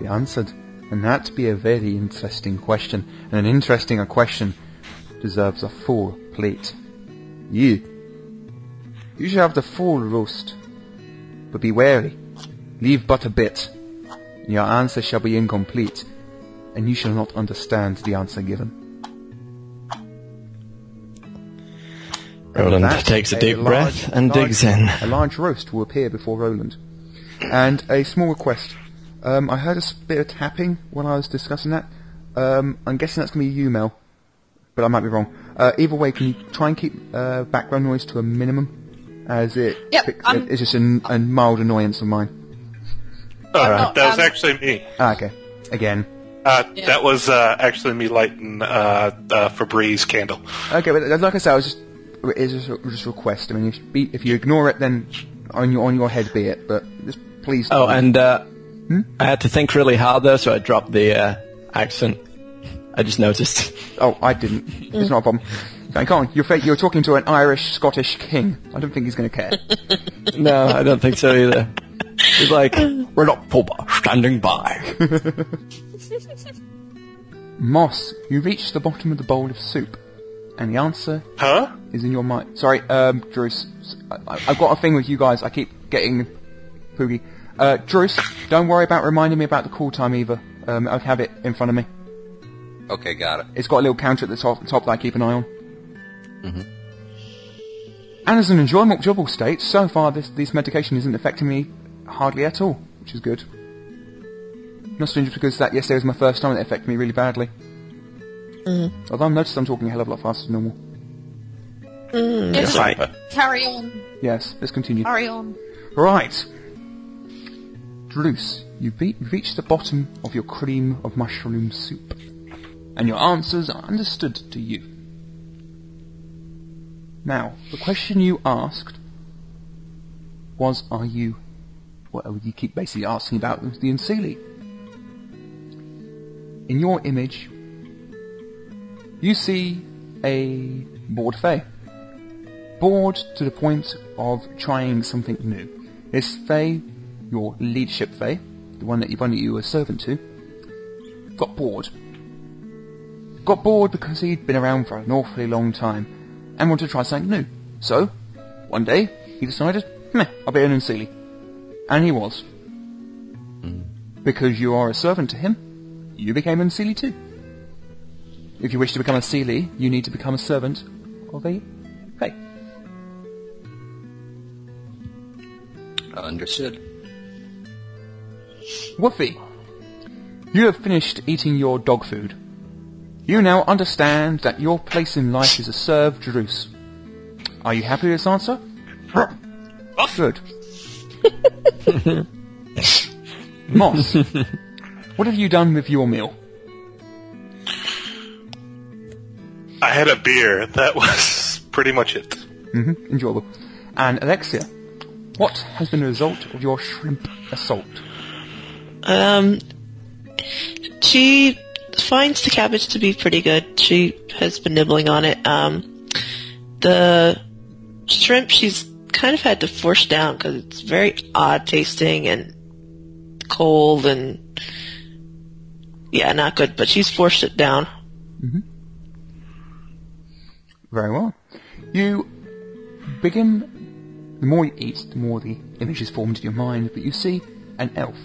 be answered. And that be a very interesting question. And an interesting question deserves a full plate. You. You shall have the full roast. But be wary. Leave but a bit. Your answer shall be incomplete. And you shall not understand the answer given. Roland That, takes a deep breath and large- digs in. A large roast will appear before Roland. And a small request. Um, I heard a bit of tapping when I was discussing that. Um, I'm guessing that's going to be you, Mel. But I might be wrong. Uh, either way, can you try and keep uh, background noise to a minimum? As it Yep, pick- I'm- it's just a, a mild annoyance of mine. Oh, Alright. that was Um, actually me. Ah, okay. Again. Uh, Yeah. That was uh, actually me lighting uh, uh, Febreze candle. Okay, but like I said, I was just it's just a, just a request. I mean, if, be, if you ignore it, then on your on your head be it. But just please. Oh, and uh, Hmm? I had to think really hard though, so I dropped the uh, accent. I just noticed. Oh, I didn't. It's not a problem. Thank on. You're, fa- you're talking to an Irish Scottish king. I don't think he's going to care. no, I don't think so either. He's like, we're not Puma, standing by. Moss, you reach the bottom of the bowl of soup, and the answer Huh? is in your mind. Sorry, um, Druce. I, I- I've got a thing with you guys. I keep getting poogie. Uh, Druce, don't worry about reminding me about the call time either. Um, I have it in front of me. Okay, got it. It's got a little counter at the top, top that I keep an eye on. And as an enjoyable state, so far this, this medication isn't affecting me hardly at all, which is good. Not strange because that yesterday was my first time and it affected me really badly. Although I've noticed I'm talking a hell of a lot faster than normal. Yes, right. carry on, Yes, let's continue. carry on. Right. Druce, you be- reached the bottom of your cream of mushroom soup. And your answers are understood to you. Now, the question you asked was, are you, well, you keep basically asking about the Unseelie. In your image, you see a bored Fae bored to the point of trying something new. This Fae, your leadership Fae, the one that you, one that you were servant to, got bored. Got bored because he'd been around for an awfully long time and wanted to try something new. So, one day, he decided, meh, I'll be an Unseelie. And he was. Mm. Because you are a servant to him, you became an Unseelie too. If you wish to become a Seelie, you need to become a servant of a Fae. Understood. Woofy, you have finished eating your dog food. You now understand that your place in life is a serve Jerus. Are you happy with this answer? Good. Moss, what have you done with your meal? I had a beer. That was pretty much it. Mm-hmm. enjoyable. And Alexia, what has been the result of your shrimp assault? Um, she finds the cabbage to be pretty good. She has been nibbling on it. Um, the shrimp she's kind of had to force down because it's very odd tasting and cold and yeah, not good. But she's forced it down. Mhm. Very well. You begin, the more you eat, the more the image is formed in your mind, but you see an elf.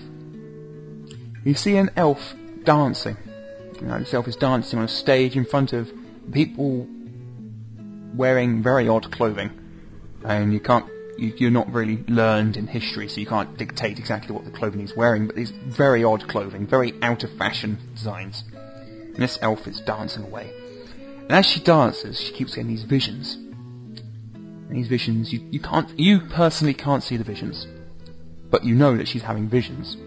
You see an elf dancing. You know, this elf is dancing on a stage in front of people wearing very odd clothing. And you can't, you, you're not really learned in history, so you can't dictate exactly what the clothing he's wearing, but it's very odd clothing, very out of fashion designs. And this elf is dancing away. And as she dances, she keeps getting these visions. And these visions, you, you can't, you personally can't see the visions. But you know that she's having visions.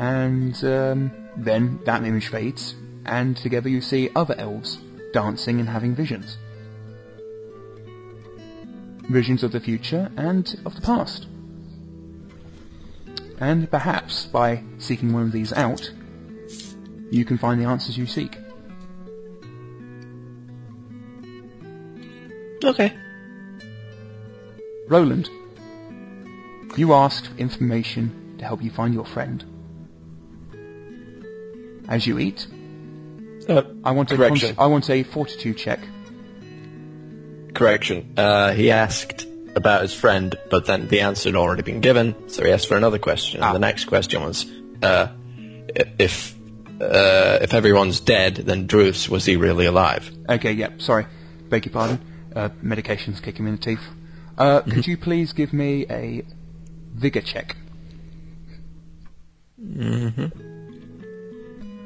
And um, then that image fades, and together you see other elves dancing and having visions. visions of the future and of the past. And perhaps by seeking one of these out, you can find the answers you seek. Okay. Roland, you asked for information to help you find your friend. As you eat, Uh, I want a Correction. I want a fortitude check. correction. Uh, he asked about his friend, but then the answer had already been given, so he asked for another question. Ah. And the next question was, uh, if uh, if everyone's dead, then Druce was he really alive? Okay, yeah, sorry. Beg your pardon. Uh, medication's kicking me in the teeth. Uh, could you please give me a vigor check? Mm-hmm.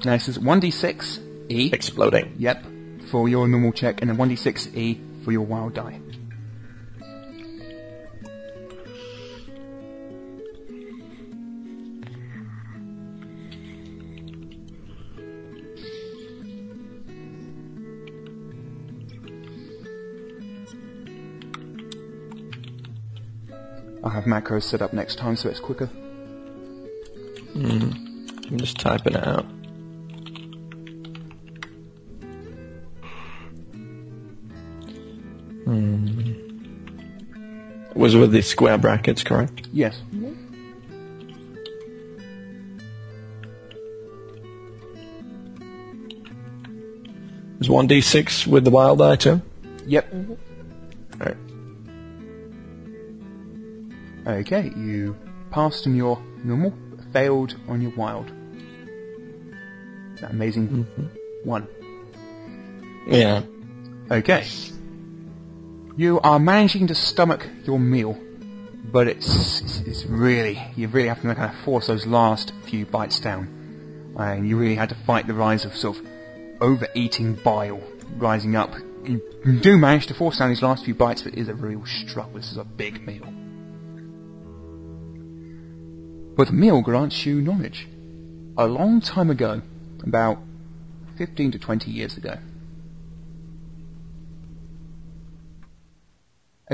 Now this is 1d6 E. Exploding. Yep, for your normal check, and then 1d6 E for your wild die. I'll have macros set up next time so it's quicker. Hmm. I'm just typing it out. Hmm. Was with the square brackets, correct? Yes. Mm-hmm. Was 1d6 with the wild die too? Yep. Mm-hmm. Alright. Okay, you passed on your normal, failed on your wild. That amazing mm-hmm. one. Yeah. Okay. You are managing to stomach your meal, but it's, it's, it's really, you really have to kind of force those last few bites down. And you really had to fight the rise of sort of overeating bile rising up. You do manage to force down these last few bites, but it is a real struggle. This is a big meal. But the meal grants you knowledge. A long time ago, about 15 to 20 years ago,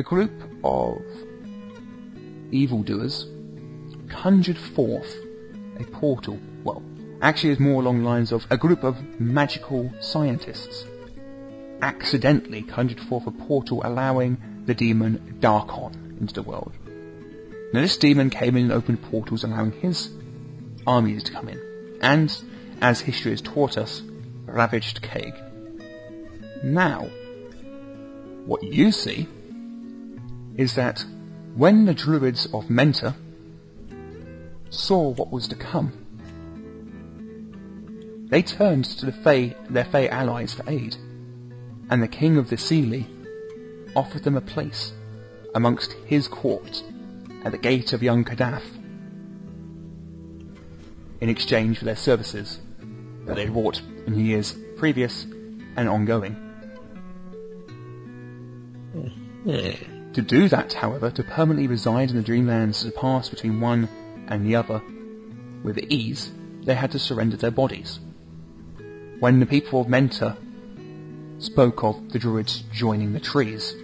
a group of evildoers conjured forth a portal. Well, actually, it's more along the lines of a group of magical scientists accidentally conjured forth a portal allowing the demon Darkon into the world. Now, this demon came in and opened portals allowing his armies to come in, and, as history has taught us, ravaged Kaig. Now, what you see is that when the druids of Menta saw what was to come, they turned to the Fey, their Fey allies for aid, and the king of the Seelie offered them a place amongst his court at the gate of young Kadath in exchange for their services that they had wrought in the years previous and ongoing. Hmm. To do that, however, to permanently reside in the Dreamlands to pass between one and the other with ease, they had to surrender their bodies. When the people of Menta spoke of the druids joining the trees,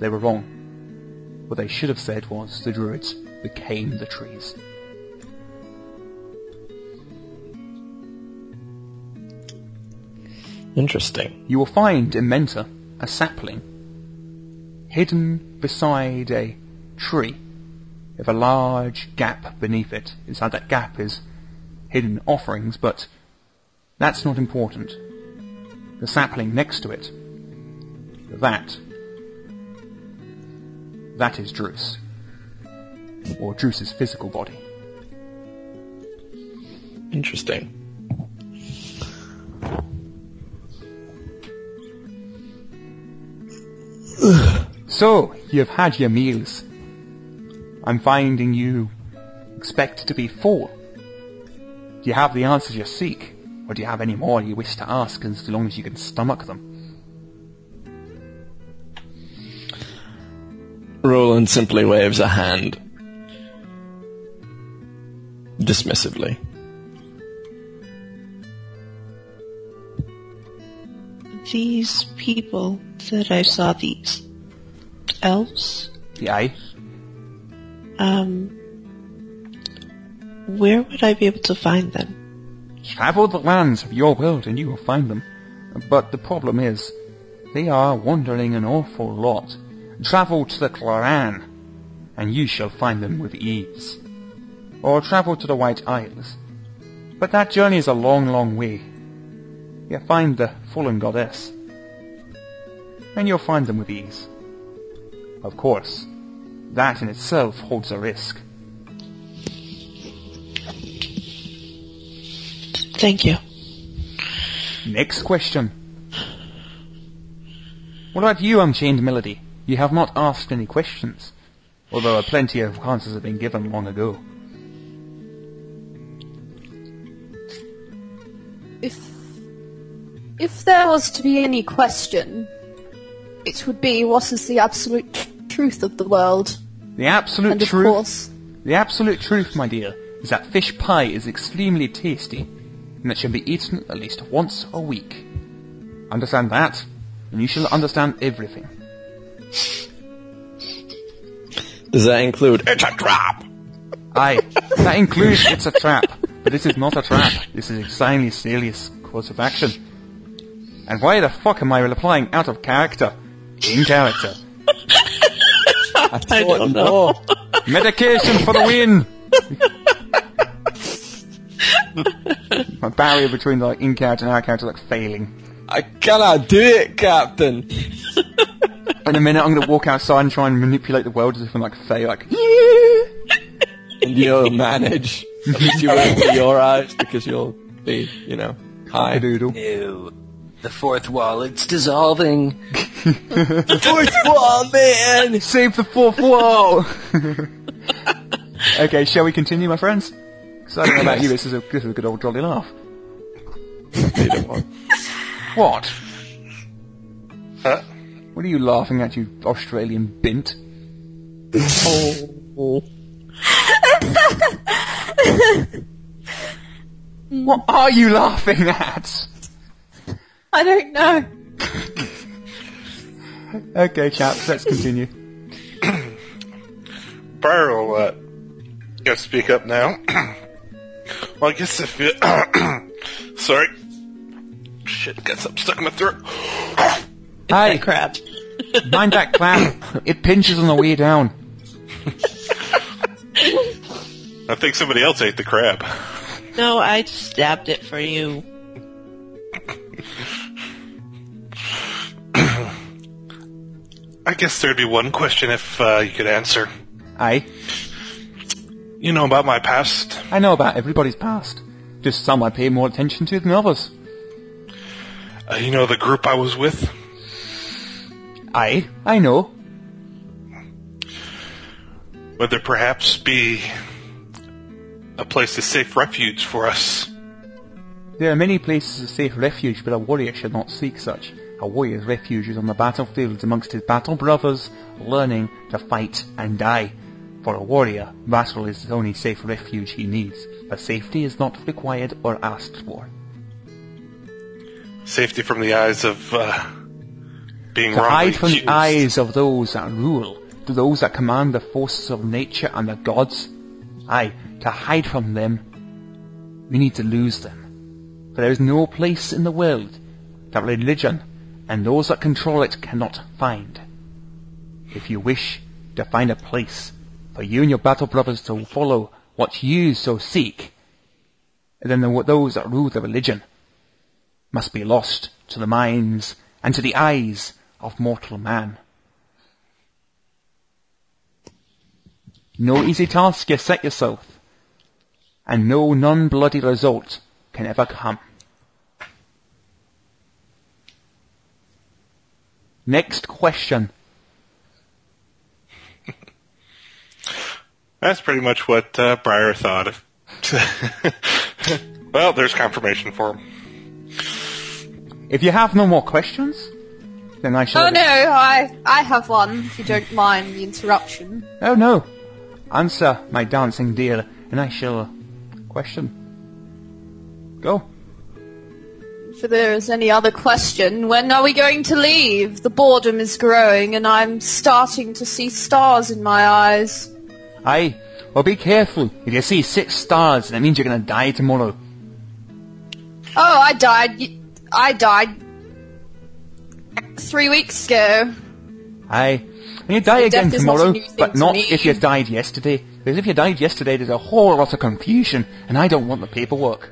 they were wrong. What they should have said was the druids became the trees. Interesting. You will find in Menta a sapling hidden beside a tree with a large gap beneath it. Inside that gap is hidden offerings, but that's not important. The sapling next to it, that, that is Druce. Or Druce's physical body. Interesting. So, you've had your meals. I'm finding you expect to be full. Do you have the answers you seek? Or do you have any more you wish to ask as long as you can stomach them? Roland simply waves a hand. Dismissively. These people that I saw, these elves. Aye. Um, where would I be able to find them? Travel the lands of your world and you will find them. But the problem is, they are wandering an awful lot. Travel to the Claran, and you shall find them with ease. Or travel to the White Isles. But that journey is a long, long way. You find the fallen goddess, and you'll find them with ease. Of course, that in itself holds a risk. Thank you. Next question. What about you, Unchained Melody? You have not asked any questions, although a plenty of answers have been given long ago. If if there was to be any question, it would be what is the absolute tr- truth of the world? The absolute And of truth, course, the absolute truth, my dear, is that fish pie is extremely tasty, and it should be eaten at least once a week. Understand that, and you shall understand everything. Does that include it's a trap? Aye, that includes it's a trap, but this is not a trap. This is extremely serious course of action. And why the fuck am I replying out of character? In character. I don't know. Medication for the win! My barrier between like in character and out character like failing. I cannot do it, Captain. In a minute I'm gonna walk outside and try and manipulate the world as if I'm like Fae, like! And you'll manage. At you won't be your eyes because you'll be, you know, high. doodle. Ew. The fourth wall, it's dissolving. the Fourth wall, man! Save the fourth wall! okay, shall we continue, my friends? Because I don't know about you, this is a, this is a good old jolly laugh. What? Huh? What are you laughing at, you Australian bint? Oh. What are you laughing at? I don't know. Okay, chaps, let's continue. Briar will uh, gotta speak up now. well, I guess if you... Sorry. Shit, got something stuck in my throat. Hey, Crap. mind that clam. It pinches on the way down. I think somebody else ate the crab. No, I stabbed it for you. I guess there'd be one question if uh, you could answer. Aye, You know about my past. I know about everybody's past. Just some I pay more attention to than others. Uh, you know the group I was with? Aye, I know. Would there perhaps be a place of safe refuge for us? There are many places of safe refuge, but a warrior should not seek such. A warrior's refuge is on the battlefield amongst his battle brothers, learning to fight and die. For a warrior, battle is the only safe refuge he needs, but safety is not required or asked for. Safety from the eyes of uh, being To wrongly hide from the eyes of those that rule, to those that command the forces of nature and the gods. Aye, to hide from them, we need to lose them. For there is no place in the world that religion and those that control it cannot find. If you wish to find a place for you and your battle brothers to follow what you so seek, then the, those that rule the religion must be lost to the minds and to the eyes of mortal man. No easy task you set yourself, and no non-bloody result can ever come. Next question. That's pretty much what uh, Briar thought. Well, there's confirmation for him. If you have no more questions, then I shall. Oh no, I I have one. If you don't mind the interruption. Oh no. Answer, my dancing dear, and I shall question. Go. If there is any other question, when are we going to leave? The boredom is growing and I'm starting to see stars in my eyes. Aye. Well, be careful. If you see six stars, that means you're gonna die tomorrow. Oh, I died. I died three weeks ago. Aye. And you die Death again is not tomorrow, but to not me. if you died yesterday. Because if you died yesterday, there's a whole lot of confusion, and I don't want the paperwork.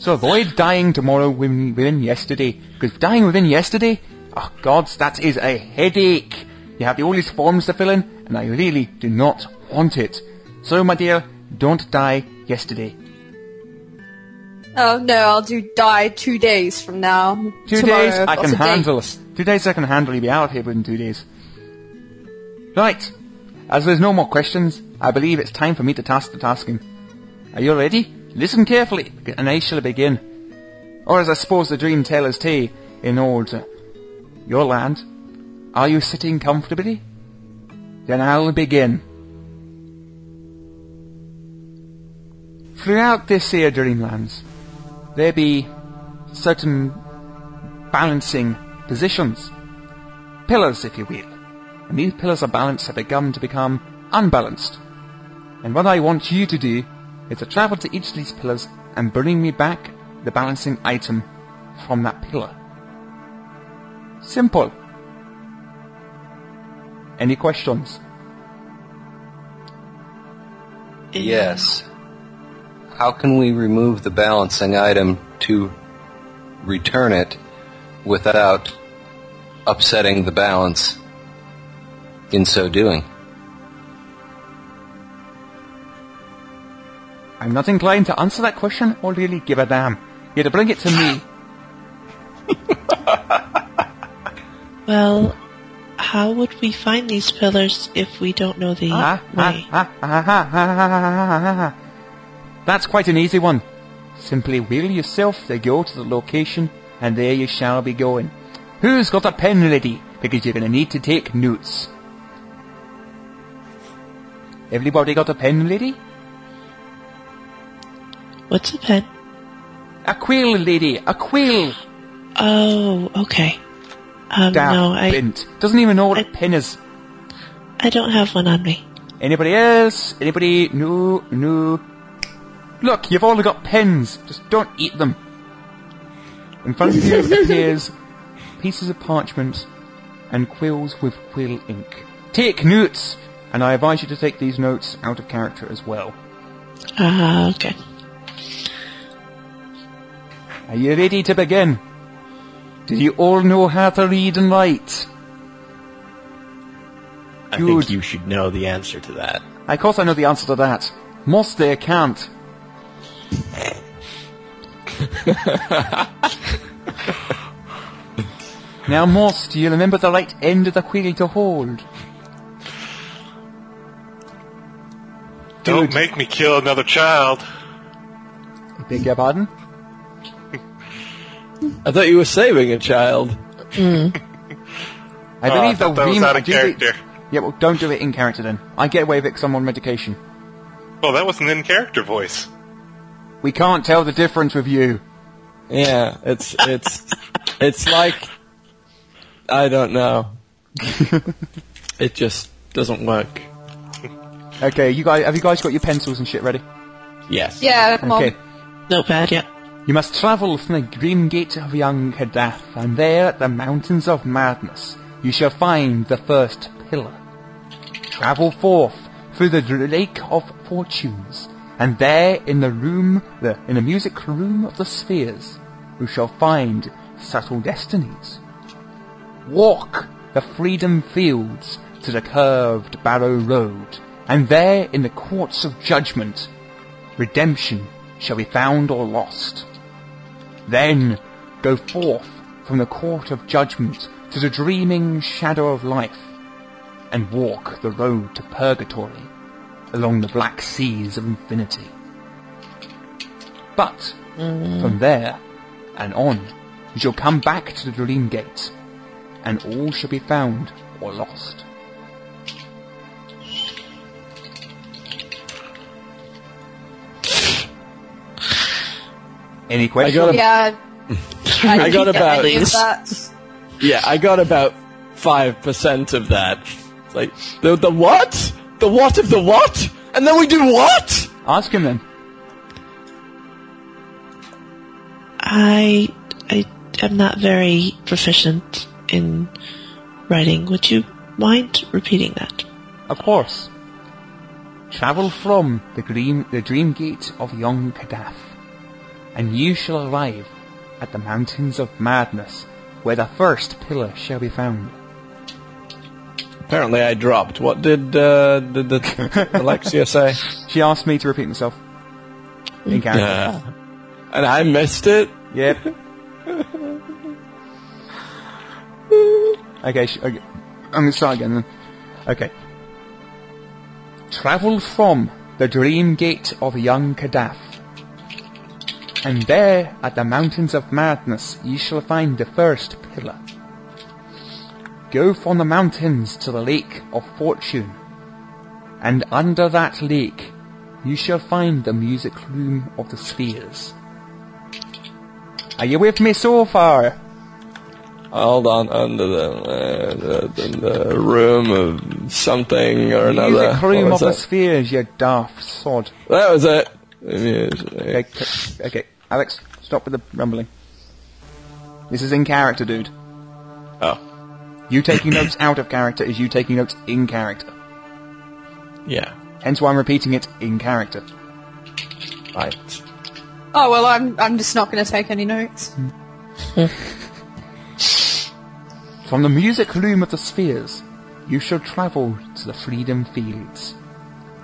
So avoid dying tomorrow within, within yesterday, because dying within yesterday, oh gods, that is a headache. You have all these forms to fill in, and I really do not want it. So my dear, don't die yesterday. Oh no, I'll do die two days from now. Two Tomorrow, days I can handle. Two days I can handle. You'll be out of here within two days. Right. As there's no more questions, I believe it's time for me to task the tasking. Are you ready? Listen carefully, and I shall begin. Or as I suppose the dream teller's say in uh, your land, are you sitting comfortably? Then I'll begin. Throughout this here dreamlands, there be certain balancing positions. Pillars, if you will. And these pillars of balance have begun to become unbalanced. And what I want you to do is to travel to each of these pillars and bring me back the balancing item from that pillar. Simple. Any questions? Yes. How can we remove the balancing item to return it without upsetting the balance in so doing? I'm not inclined to answer that question or really give a damn. You have to bring it to me. Well, how would we find these pillars if we don't know the Ah, ah, way? ah, ah, ah, ah, ah, ah, ah. That's quite an easy one. Simply wheel yourself to go to the location, and there you shall be going. Who's got a pen ready? Because you're going to need to take notes. Everybody got a pen ready? What's a pen? A quill, lady, a quill. Oh, okay. Um, Damn, no, I bint. Doesn't even know what a I- pen is. I don't have one on me. Anybody else? Anybody? No, no. Look, you've all got pens. Just don't eat them. In front of you appears pieces of parchment and quills with quill ink. Take notes! And I advise you to take these notes out of character as well. Ah, okay. Are you ready to begin? Do you all know how to read and write? I Good. think you should know the answer to that. Of course I know the answer to that. Most there can't. now, Moss, do you remember the right end of the quill to hold? Don't Good. make me kill another child. I beg your pardon? I thought you were saving a child. Hmm. I Oh, I believe the thought that was out of do the- character. Yeah, well, don't do it in character then. I get away with it 'cause I'm on medication. Well, that was an in-character voice. We can't tell the difference with you. Yeah, it's it's it's like I don't know. it just doesn't work. Okay, you guys, have you guys got your pencils and shit ready? Yes. Yeah, come Okay. on. Notepad, yeah. You must travel from the grim gate of young Kadath, and there at the mountains of madness you shall find the first pillar. Travel forth through the lake of fortunes, and there in the room, the, in the music room of the spheres, you shall find subtle destinies. Walk the freedom fields to the curved barrow road, and there in the courts of judgment, redemption shall be found or lost. Then go forth from the court of judgment to the dreaming shadow of life, and walk the road to purgatory along the black seas of infinity. But from there and on, you shall come back to the dream gate, and all shall be found or lost. Any I questions? got a, Yeah. I got about that. yeah, I got about five percent of that. It's like the the what? The what of the what? And then we do what? Ask him then. I I am not very proficient in writing. Would you mind repeating that? Of course. Travel from the dream, the dream gate of young Kadath, and you shall arrive at the mountains of madness, where the first pillar shall be found. Apparently, I dropped. What did uh, did, did Alexia say? She asked me to repeat myself. In character. Yeah, and I missed it. Yep. okay, sh- okay, I'm gonna start again then. Okay. Travel from the dream gate of young Kadath. And there, at the mountains of madness, ye shall find the first pillar. Go from the mountains to the lake of fortune. And under that lake, you shall find the music room of the spheres. Are you with me so far? Hold on, under the, uh, the, the, the room of something or another. Music room of was the spheres, you daft sod. That was it. The. Okay, okay, Alex, stop with the rumbling. This is in character, dude. Oh, You taking notes out of character is you taking notes in character. yeah. Hence why I'm repeating it in character. Right. Oh well, I'm I'm just not going to take any notes. From the music loom of the spheres, you shall travel to the freedom fields.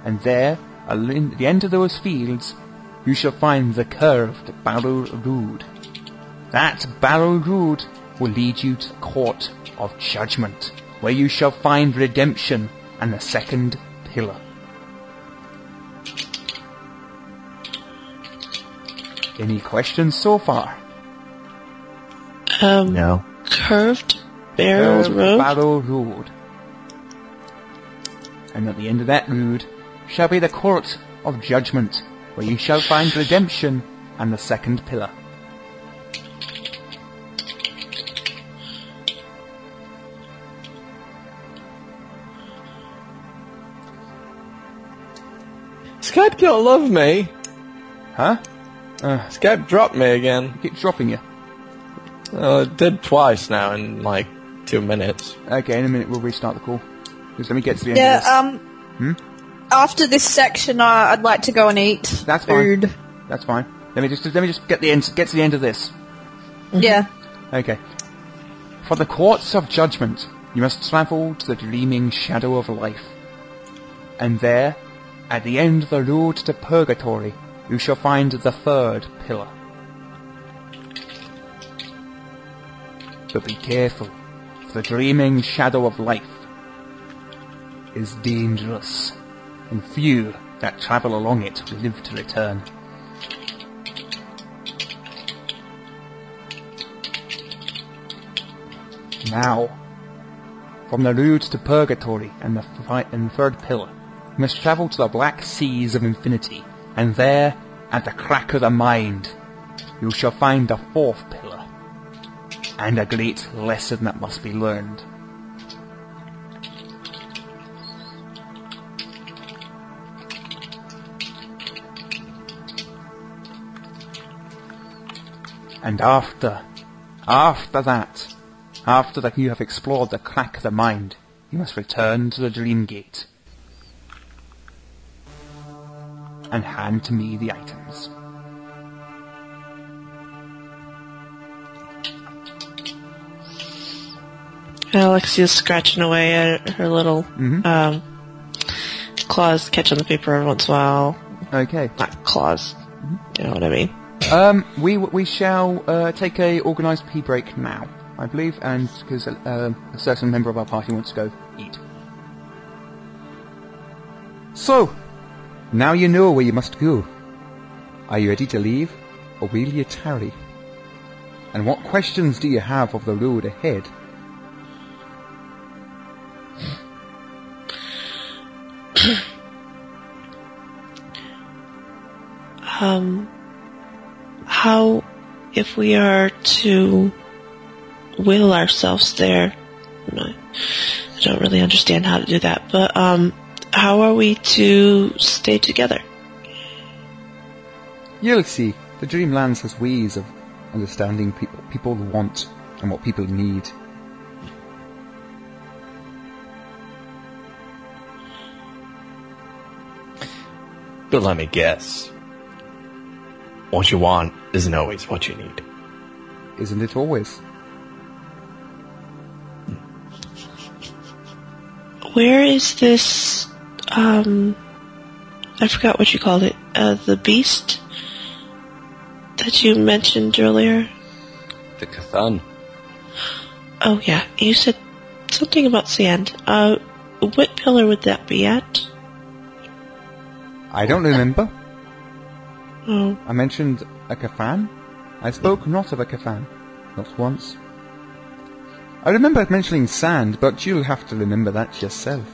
And there, at the end of those fields, you shall find the curved barrow road. That barrow road will lead you to the court of judgment, where you shall find redemption and the second pillar. Any questions so far? Um, No. curved barrel Curved road. Barrow Road. And at the end of that road shall be the court of judgment, where you shall find redemption and the second pillar. Skype don't love me. Huh? Skype dropped me again. Keep dropping you. Well, it did twice now in like two minutes. Okay, in a minute we'll restart the call. Just let me get to the end Yeah. of this. Um. After this section, uh, I'd like to go and eat That's fine. food. That's fine. Let me just let me just get the end get to the end of this. Yeah. Okay. For the courts of judgment, you must travel to the dreaming shadow of life. And there, at the end of the road to purgatory, you shall find the third pillar. But be careful, for the dreaming shadow of life is dangerous, and few that travel along it live to return. Now, from the road to purgatory and the, and the third pillar, you must travel to the black seas of infinity, and there, at the crack of the mind, you shall find the fourth pillar, and a great lesson that must be learned. And after, after that, after that you have explored the crack of the mind, you must return to the dream gate. And hand to me the items. Alexia's scratching away at her little Mm-hmm. um, claws, catching the paper every once in a while. Okay. Not claws. You know what I mean? Um, we we shall uh, take a organised pee break now, I believe, and because uh, a certain member of our party wants to go eat. So, now you know where you must go. Are you ready to leave, or will you tarry? And what questions do you have of the road ahead? Um, how, if we are to will ourselves there, I don't really understand how to do that, but um, how are we to stay together? You'll see. The Dreamlands has ways of understanding people, people want and what people need. But let me guess. What you want isn't always what you need. Isn't it always? Where is this, um, I forgot what you called it, uh, the beast that you mentioned earlier? The Cathan. Oh yeah, you said something about sand. Uh, what pillar would that be at? I don't remember. Oh, I mentioned a kafan. I spoke not of a kafan. Not once. I remember mentioning sand, but you'll have to remember that yourself.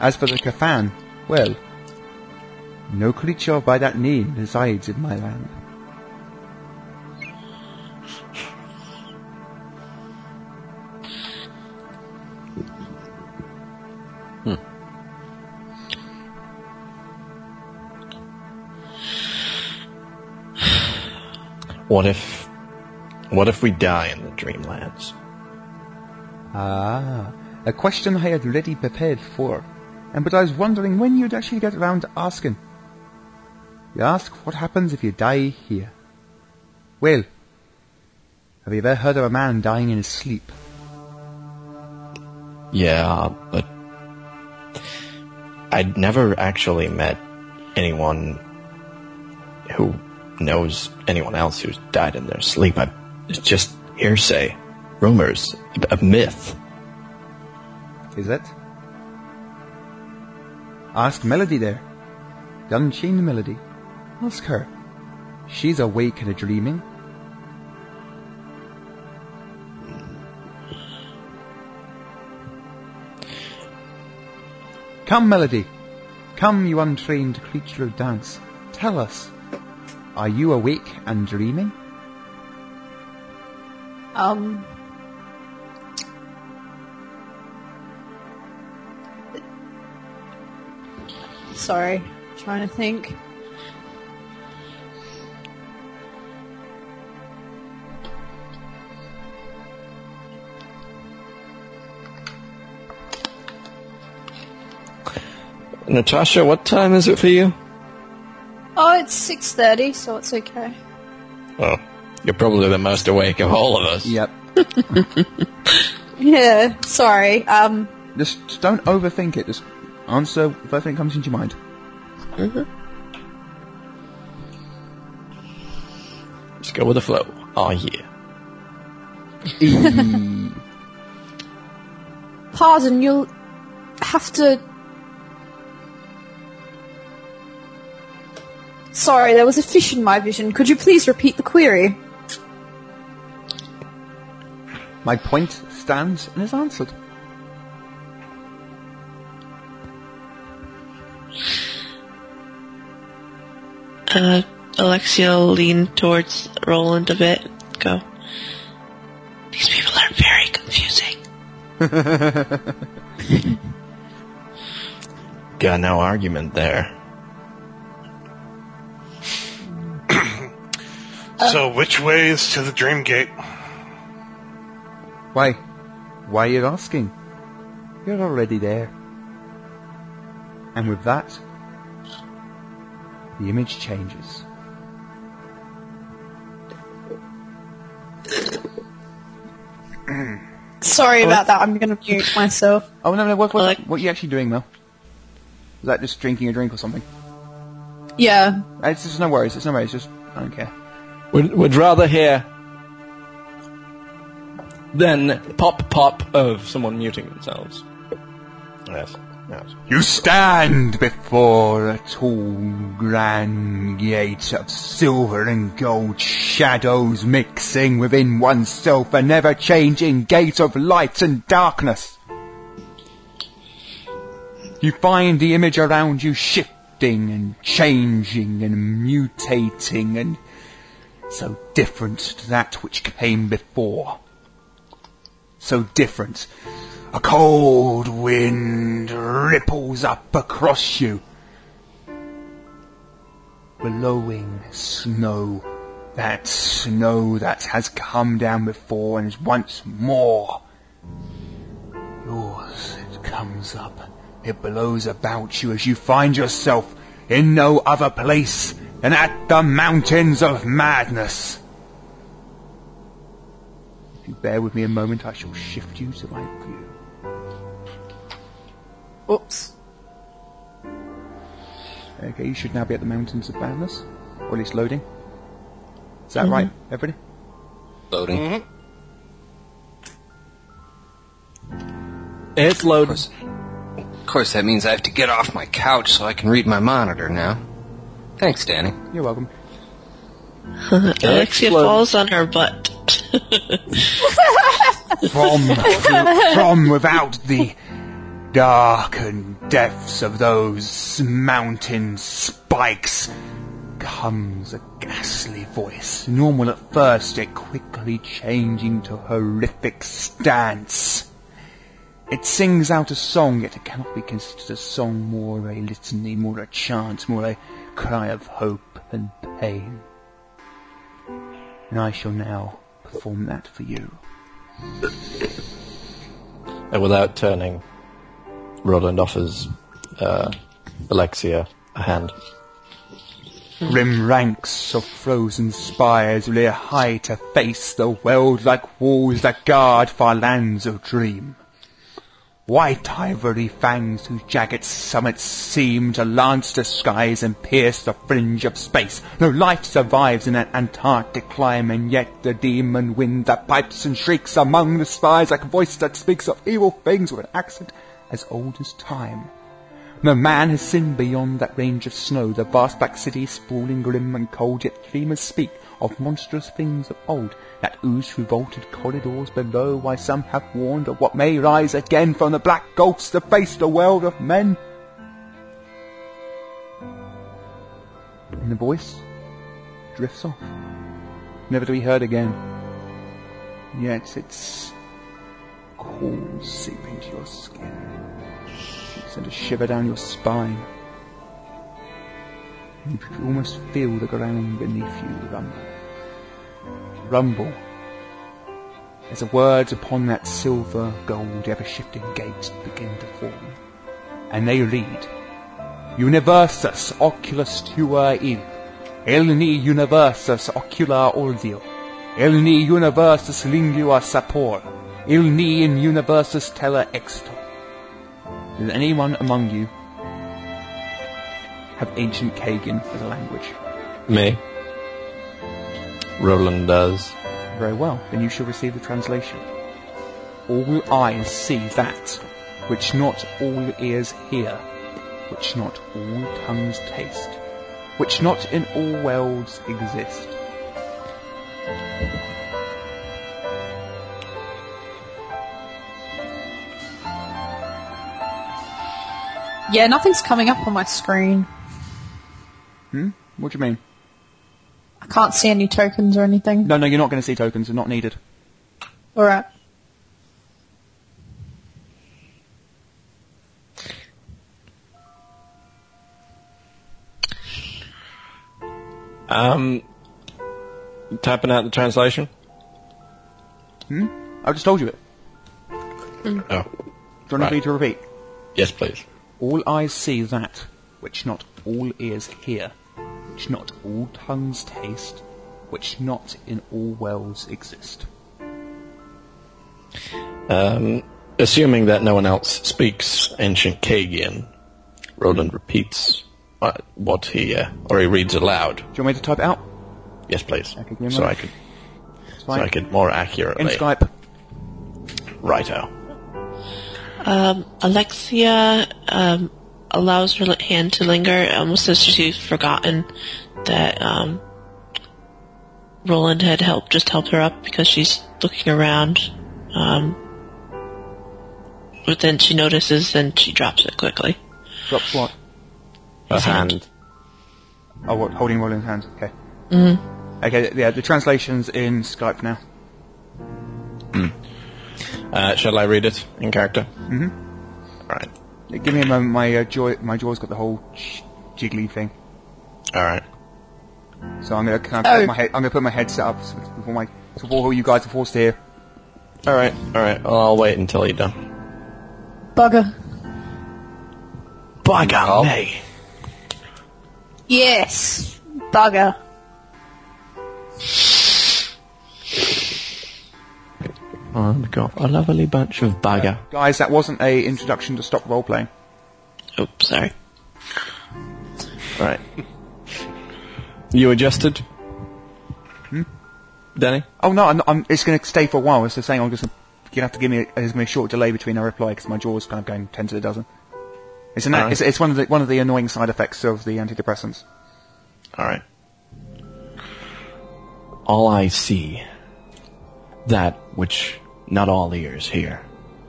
As for the kafan, well, no creature by that name resides in my land. What if, what if we die in the Dreamlands? Ah, a question I had ready prepared for, and but I was wondering when you'd actually get around to asking. You ask what happens if you die here. Well, have you ever heard of a man dying in his sleep? Yeah, but I'd never actually met anyone who knows anyone else who's died in their sleep. I, it's just hearsay, rumors, a, myth. Is it? Ask Melody there. Dunchain Melody. Ask her. She's awake and a dreaming. Come, Melody. Come, you untrained creature of dance. Tell us. Are you awake and dreaming? Um. Sorry, trying to think. Natasha, what time is it for you? Oh, it's six thirty, so it's okay. Oh, you're probably the most awake of all of us. Yep. Yeah, sorry. Um, Just, just don't overthink it. Just answer the first thing that comes into your mind. Mhm. Just go with the flow. Oh yeah. pardon, you'll have to. Sorry, there was a fish in my vision. Could you please repeat the query? My point stands and is answered. uh, Alexia will lean towards Roland a bit. Go. These people are very confusing. Got no argument there. So, which way is to the Dream Gate? Why? Why are you asking? You're already there. And with that, the image changes. Sorry about that. I'm going to mute myself. Oh no, no, what, what, Like- what are you actually doing, Mel? Is that just drinking a drink or something? Yeah. It's just no worries, it's no worries, just, I don't care. Would would rather hear than pop pop of someone muting themselves. Yes. Yes. You stand before a tall, grand gate of silver and gold shadows mixing within oneself, a never-changing gate of light and darkness. You find the image around you shifting and changing and mutating and so different to that which came before. So different. A cold wind ripples up across you. Blowing snow. That snow that has come down before and is once more yours. It comes up. It blows about you as you find yourself in no other place than at the mountains of madness. If you bear with me a moment, I shall shift you to my view. Oops. Okay, you should now be at the mountains of madness, or at least loading. Is that mm-hmm. right, everybody? Loading. Mm-hmm. It's loaded. Of course, that means I have to get off my couch so I can read my monitor now. Thanks, Danny. You're welcome. Alexia Excellent. falls on her butt. From, from without the darkened depths of those mountain spikes comes a ghastly voice, normal at first, yet quickly changing to horrific stance. It sings out a song, yet it cannot be considered a song, more a litany, more a chant, more a cry of hope and pain. And I shall now perform that for you. And without turning, Roland offers uh, Alexia a hand. Grim ranks of frozen spires rear high to face the world like walls that guard far lands of dream. White ivory fangs whose jagged summits seem to lance the skies and pierce the fringe of space. No life survives in an Antarctic clime, and yet the demon wind that pipes and shrieks among the spires like a voice that speaks of evil things with an accent as old as time. No man has sinned beyond that range of snow, the vast black city sprawling grim and cold, yet dreamers speak of monstrous things of old that ooze through vaulted corridors below, why some have warned of what may rise again from the black gulfs to face the world of men. And the voice drifts off, never to be heard again. Yet its calls seep into your skin send a shiver down your spine. And you could almost feel the ground beneath you rumble. Rumble. As the words upon that silver gold ever shifting gate begin to form. And they read Universus oculus tua il. Elni universus ocula audio. Elni universus lingua sapor. Ilni in universus tele extor. Does anyone among you have ancient Kagan as a language? Me. Roland does. Very well, then you shall receive the translation. All eyes see that, which not all ears hear, which not all tongues taste, which not in all worlds exist. Yeah, nothing's coming up on my screen. Hmm? What do you mean? I can't see any tokens or anything. No, no, you're not going to see tokens. They're not needed. Alright. Um, typing out the translation. Hmm? I just told you it. Oh, Do you want Right. me to repeat? yes, please. All eyes see that, which not all ears hear, which not all tongues taste, which not in all worlds exist. Um, assuming that no one else speaks ancient Kagian, Roland repeats uh, what he uh, or he reads aloud. Do you want me to type it out? Yes, please. Okay, give me a so I moment. could so. I could more accurately. In Skype. Righto. Um, Alexia um, allows her hand to linger, almost as if she's forgotten that um, Roland had helped just helped her up because she's looking around. Um, but then she notices and she drops it quickly. Drops what? A His hand. hand. Oh, what? Holding Roland's hand. Okay. Okay, yeah, the translation's in Skype now. Uh, shall I read it in character? Mm-hmm. Alright. Give me a moment. My uh, jaw, my jaw's got the whole jiggly thing. Alright. So I'm gonna kind Oh. of put my head. I'm gonna put my headset up so before my so before you guys are forced to hear. Alright, alright. Well, I'll wait until you're done. Bugger. By Oh. me. Yes. Bugger. Oh, we've got a lovely bunch of bugger. Guys, that wasn't a introduction to stop role playing. Oops, sorry. Right. You adjusted? Hmm? Danny? Oh no, I'm, I'm, it's going to stay for a while. It's the same. I'm just you're gonna have to give me. A, there's gonna be a short delay between a reply because my jaw's kind of going ten to the dozen. It's an, Alright. it's, it's one of the one of the annoying side effects of the antidepressants. Alright. All I see, that which not all ears hear,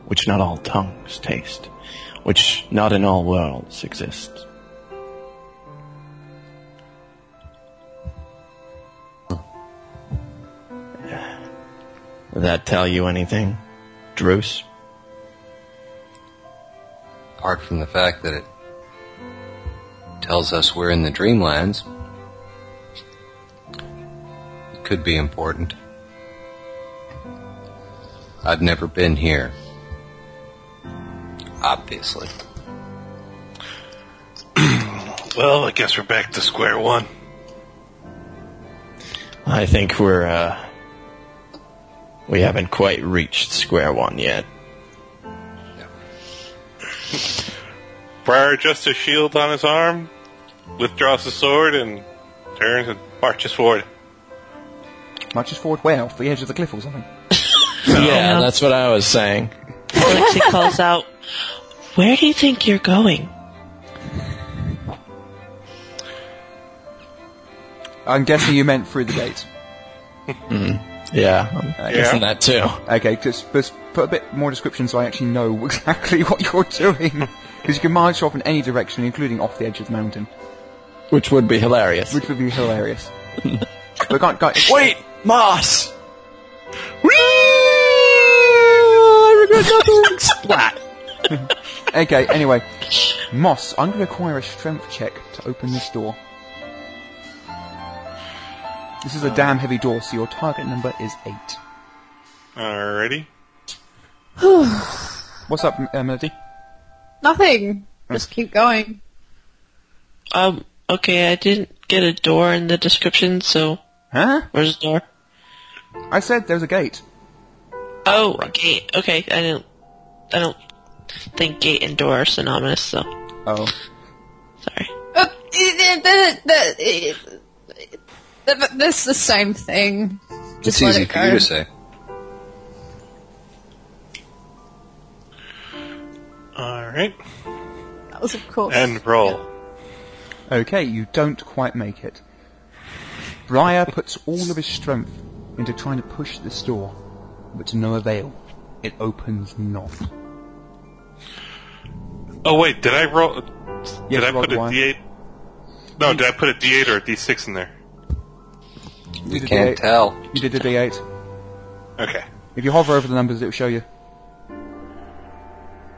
which not all tongues taste, which not in all worlds exists. That tell you anything, Druce? Apart from the fact that it tells us we're in the dreamlands, it could be important. I've never been here. Obviously. Well, I guess we're back to square one. I think we're, uh, we haven't quite reached square one yet. Briar adjusts his shield on his arm, withdraws his sword, and turns and marches forward. Marches forward where? Off the edge of the cliff or something. Yeah, that's what I was saying. Lexi calls out, Where do you think you're going? I'm guessing you meant through the gate. Mm, yeah, I'm uh, guessing that too. Okay, just, just put a bit more description so I actually know exactly what you're doing. Because you can march off in any direction, including off the edge of the mountain, Which would be hilarious. which would be hilarious. but guys, guys, Wait, Moss! Splat! Okay, anyway. Moss, I'm going to require a strength check to open this door. This is a damn heavy door, so your target number is 8. Alrighty. What's up, uh, Melody? Nothing. Just keep going. Um, okay, I didn't get a door in the description, so Huh? where's the door? I said there's a gate. Oh, a gate. Okay, I don't, I don't think gate and door are synonymous, so Oh. sorry. Uh, the, the, the, the, this is the same thing. Just it's easy it for you to say. Alright. That was of course. And roll. Okay, you don't quite make it. Briar puts all of his strength into trying to push this door, but to no avail. It opens not. Oh wait, did I roll? Did I put a one. D8? No, did I put a D8 or a D6 in there? You You did can't D8. tell. You did a D8. Okay. If you hover over the numbers, it will show you.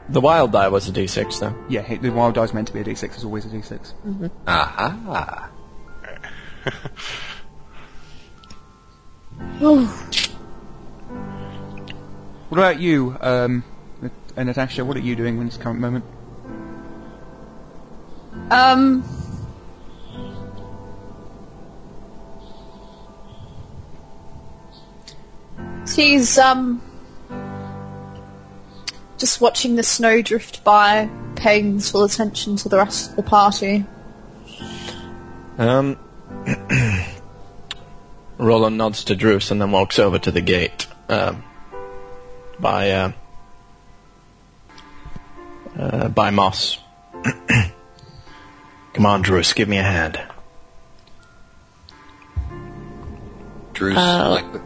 The wild die was a d6 though. Yeah, the wild die's meant to be a D6. It's always a D6. Mm-hmm. Aha. What about you, um, Natasha? What are you doing in this current moment? Um. She's um just watching the snow drift by, paying full attention to the rest of the party. Um, Roland nods to Druce and then walks over to the gate. Um, by uh, uh, by Moss. Come on, Druce, give me a hand. Druce, Uh, like,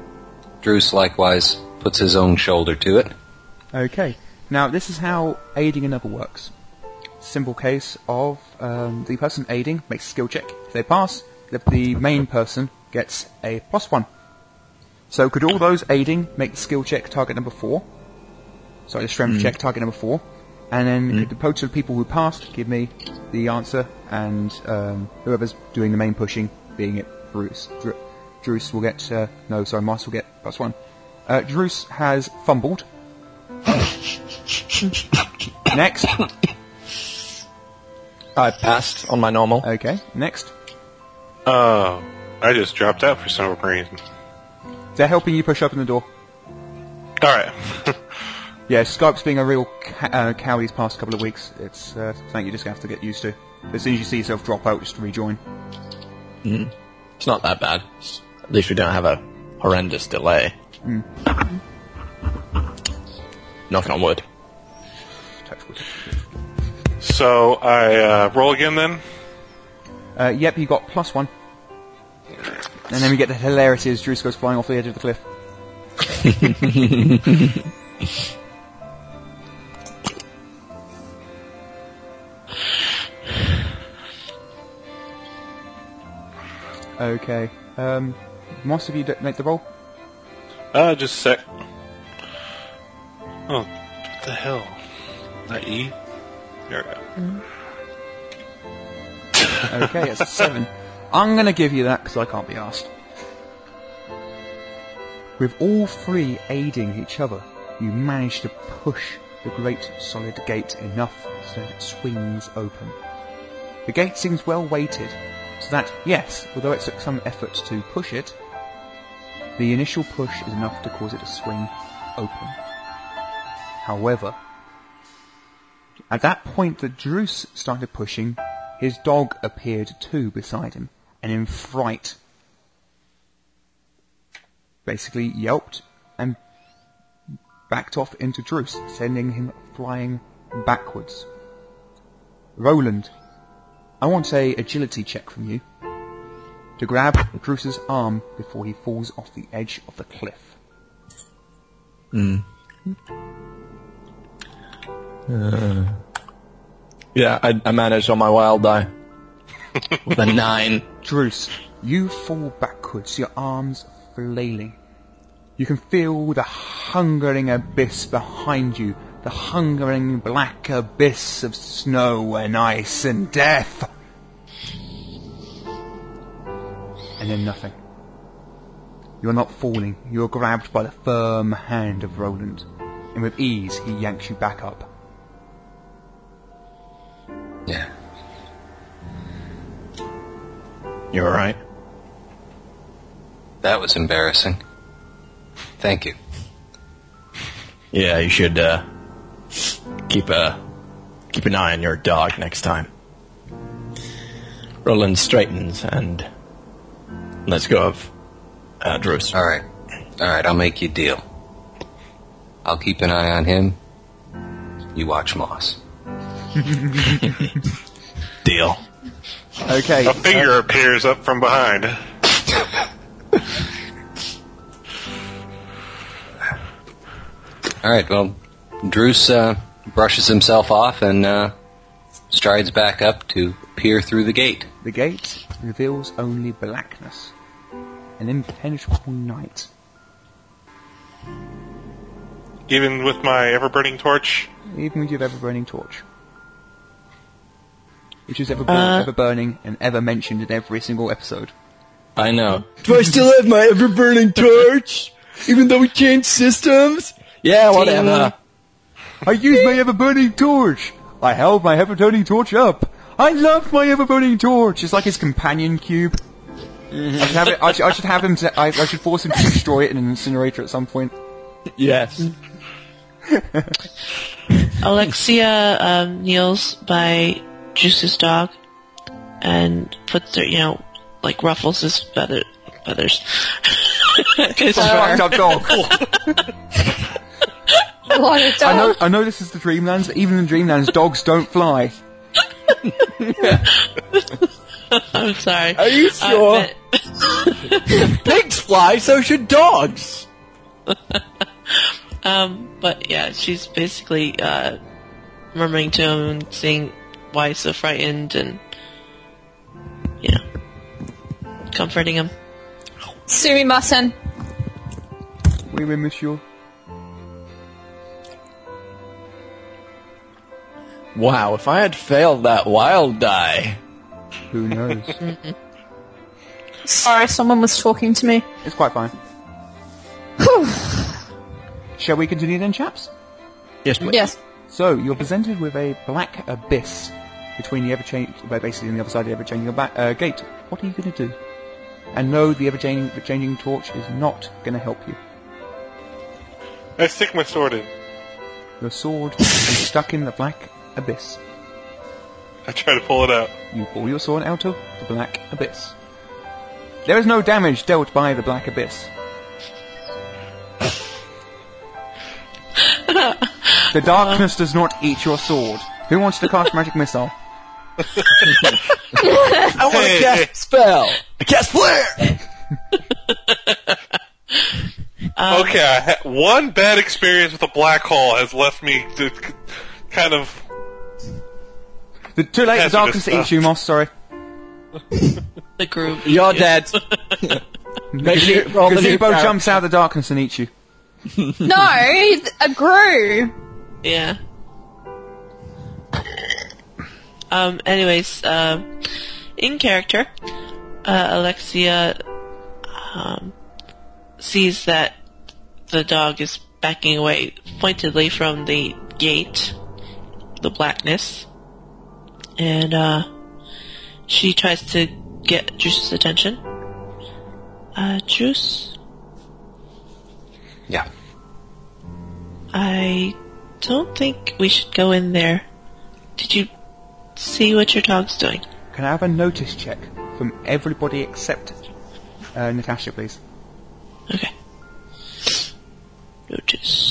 Druce likewise puts his own shoulder to it. Okay. Now, this is how aiding another works. Simple case of um, the person aiding makes a skill check. If they pass, the, the main person gets a plus one. So could all those aiding make the skill check target number four? Sorry, the strength check target number four. And then could the total of people who passed give me the answer, and um, whoever's doing the main pushing, being it Bruce, Dru- Druce will get, uh, no, sorry, Moss will get plus one. Uh, Druce has fumbled. next. I passed on my normal. Okay, next. Oh, I just dropped out for some reason. They're helping you push open the door. All right. Yeah, Skype's being a real ca- uh, cow these past couple of weeks. It's uh, something you just have to get used to. As soon as you see yourself drop out, just rejoin. It's not that bad. At least we don't have a horrendous delay. Knocking on wood. Touch wood. so I uh, roll again then. Uh, yep, you got plus one. And then we get the hilarity as Druce goes flying off the edge of the cliff. okay. Um, Moss, have you d- made the roll? Uh, just a sec. Oh, what the hell? That E? There we go. Okay, it's a seven. I'm gonna give you that because I can't be asked. With all three aiding each other, you manage to push the great solid gate enough so that it swings open. The gate seems well weighted, so that, yes, although it took some effort to push it, the initial push is enough to cause it to swing open. However, at that point that Druce started pushing, his dog appeared too beside him, and in fright, basically yelped and backed off into Druce, sending him flying backwards. Roland, I want a agility check from you to grab Druce's arm before he falls off the edge of the cliff. Hmm. Yeah, I, I managed on my wild die. With a nine. Druce, you fall backwards, your arms flailing. You can feel the hungering abyss behind you, the hungering black abyss of snow and ice and death. And then nothing. You're not falling, you're grabbed by the firm hand of Roland, and with ease he yanks you back up. Yeah. You're alright. That was embarrassing. Thank you. Yeah, you should uh, keep a keep an eye on your dog next time. Roland straightens and lets go of uh. All right. All right, I'll make you a deal. I'll keep an eye on him. You watch Moss. Deal. Okay. A finger appears up from behind. All right, well, Druce uh, brushes himself off and uh, strides back up to peer through the gate. The gate reveals only blackness, an impenetrable night. Even with my ever burning torch. even with your ever burning torch. Which is ever, bur- Uh. ever burning and ever mentioned in every single episode. I know. Do I still have my ever burning torch? Even though we changed systems? Yeah, whatever. I used my ever burning torch! I held my ever burning torch up! I loved my ever burning torch! It's like his companion cube. I should have it. I should, I should have him. To, I, I should force him to destroy it in an incinerator at some point. Yes. Alexia um, kneels by Druce's dog and puts her, you know, like ruffles his feather, feathers. his fur. Fucked up dog. What a I know. dog. I know this is the Dreamlands. But even in Dreamlands, dogs don't fly. I'm sorry. Are you sure? meant- Pigs fly, so should dogs. um, but yeah, she's basically uh, murmuring to him and saying why he's so frightened and, you know, comforting him. Sumimasen. Oui, oui, monsieur. Wow, if I had failed that wild die. Who knows? Sorry, someone was talking to me. it's quite fine. Shall we continue then, chaps? Yes, please. Yes. So, you're presented with a black abyss between the ever-changing, well, basically on the other side of the ever-changing ba- uh, gate. What are you going to do? And no, the ever-changing changing torch is not going to help you. I stick my sword in. Your sword is stuck in the black abyss. I try to pull it out. You pull your sword out of the black abyss. There is no damage dealt by the black abyss. the darkness does not eat your sword. Who wants to cast magic missile? I want to Hey, cast hey. a spell. I cast flare. okay, I ha- one bad experience with a black hole has left me to, kind of. The, too late. The That's darkness what it's eats you, Moss. Sorry. The groove. You're dead. Make you the Gazebo jumps out of the darkness and eats you. No, a grue. Yeah. Um, anyways, um, in character, uh, Alexia, um, sees that the dog is backing away pointedly from the gate, the blackness, and, uh, she tries to get Druce's attention. Uh, Druce, Yeah. I don't think we should go in there. Did you see what your dog's doing? Can I have a notice check from everybody except uh, Natasha, please? Okay. Notice.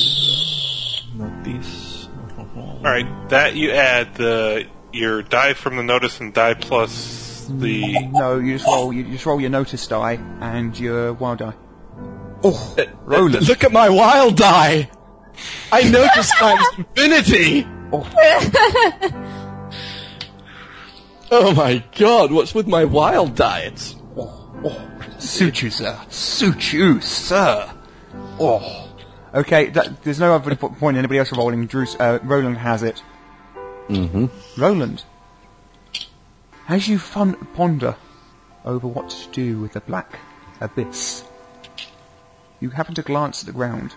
All right, that you add the your die from the notice and die plus the. No, you just roll. You just roll your notice die and your wild die. Oh, Roland. Look at my wild die. I noticed times infinity. Oh my god, what's with my wild die? It's Suit you, sir. Suit you, sir. Oh. Okay, that, there's no other point in anybody else rolling. Drew, uh, Roland has it. Mm-hmm. Roland, as you fun- ponder over what to do with the black abyss, you happen to glance at the ground.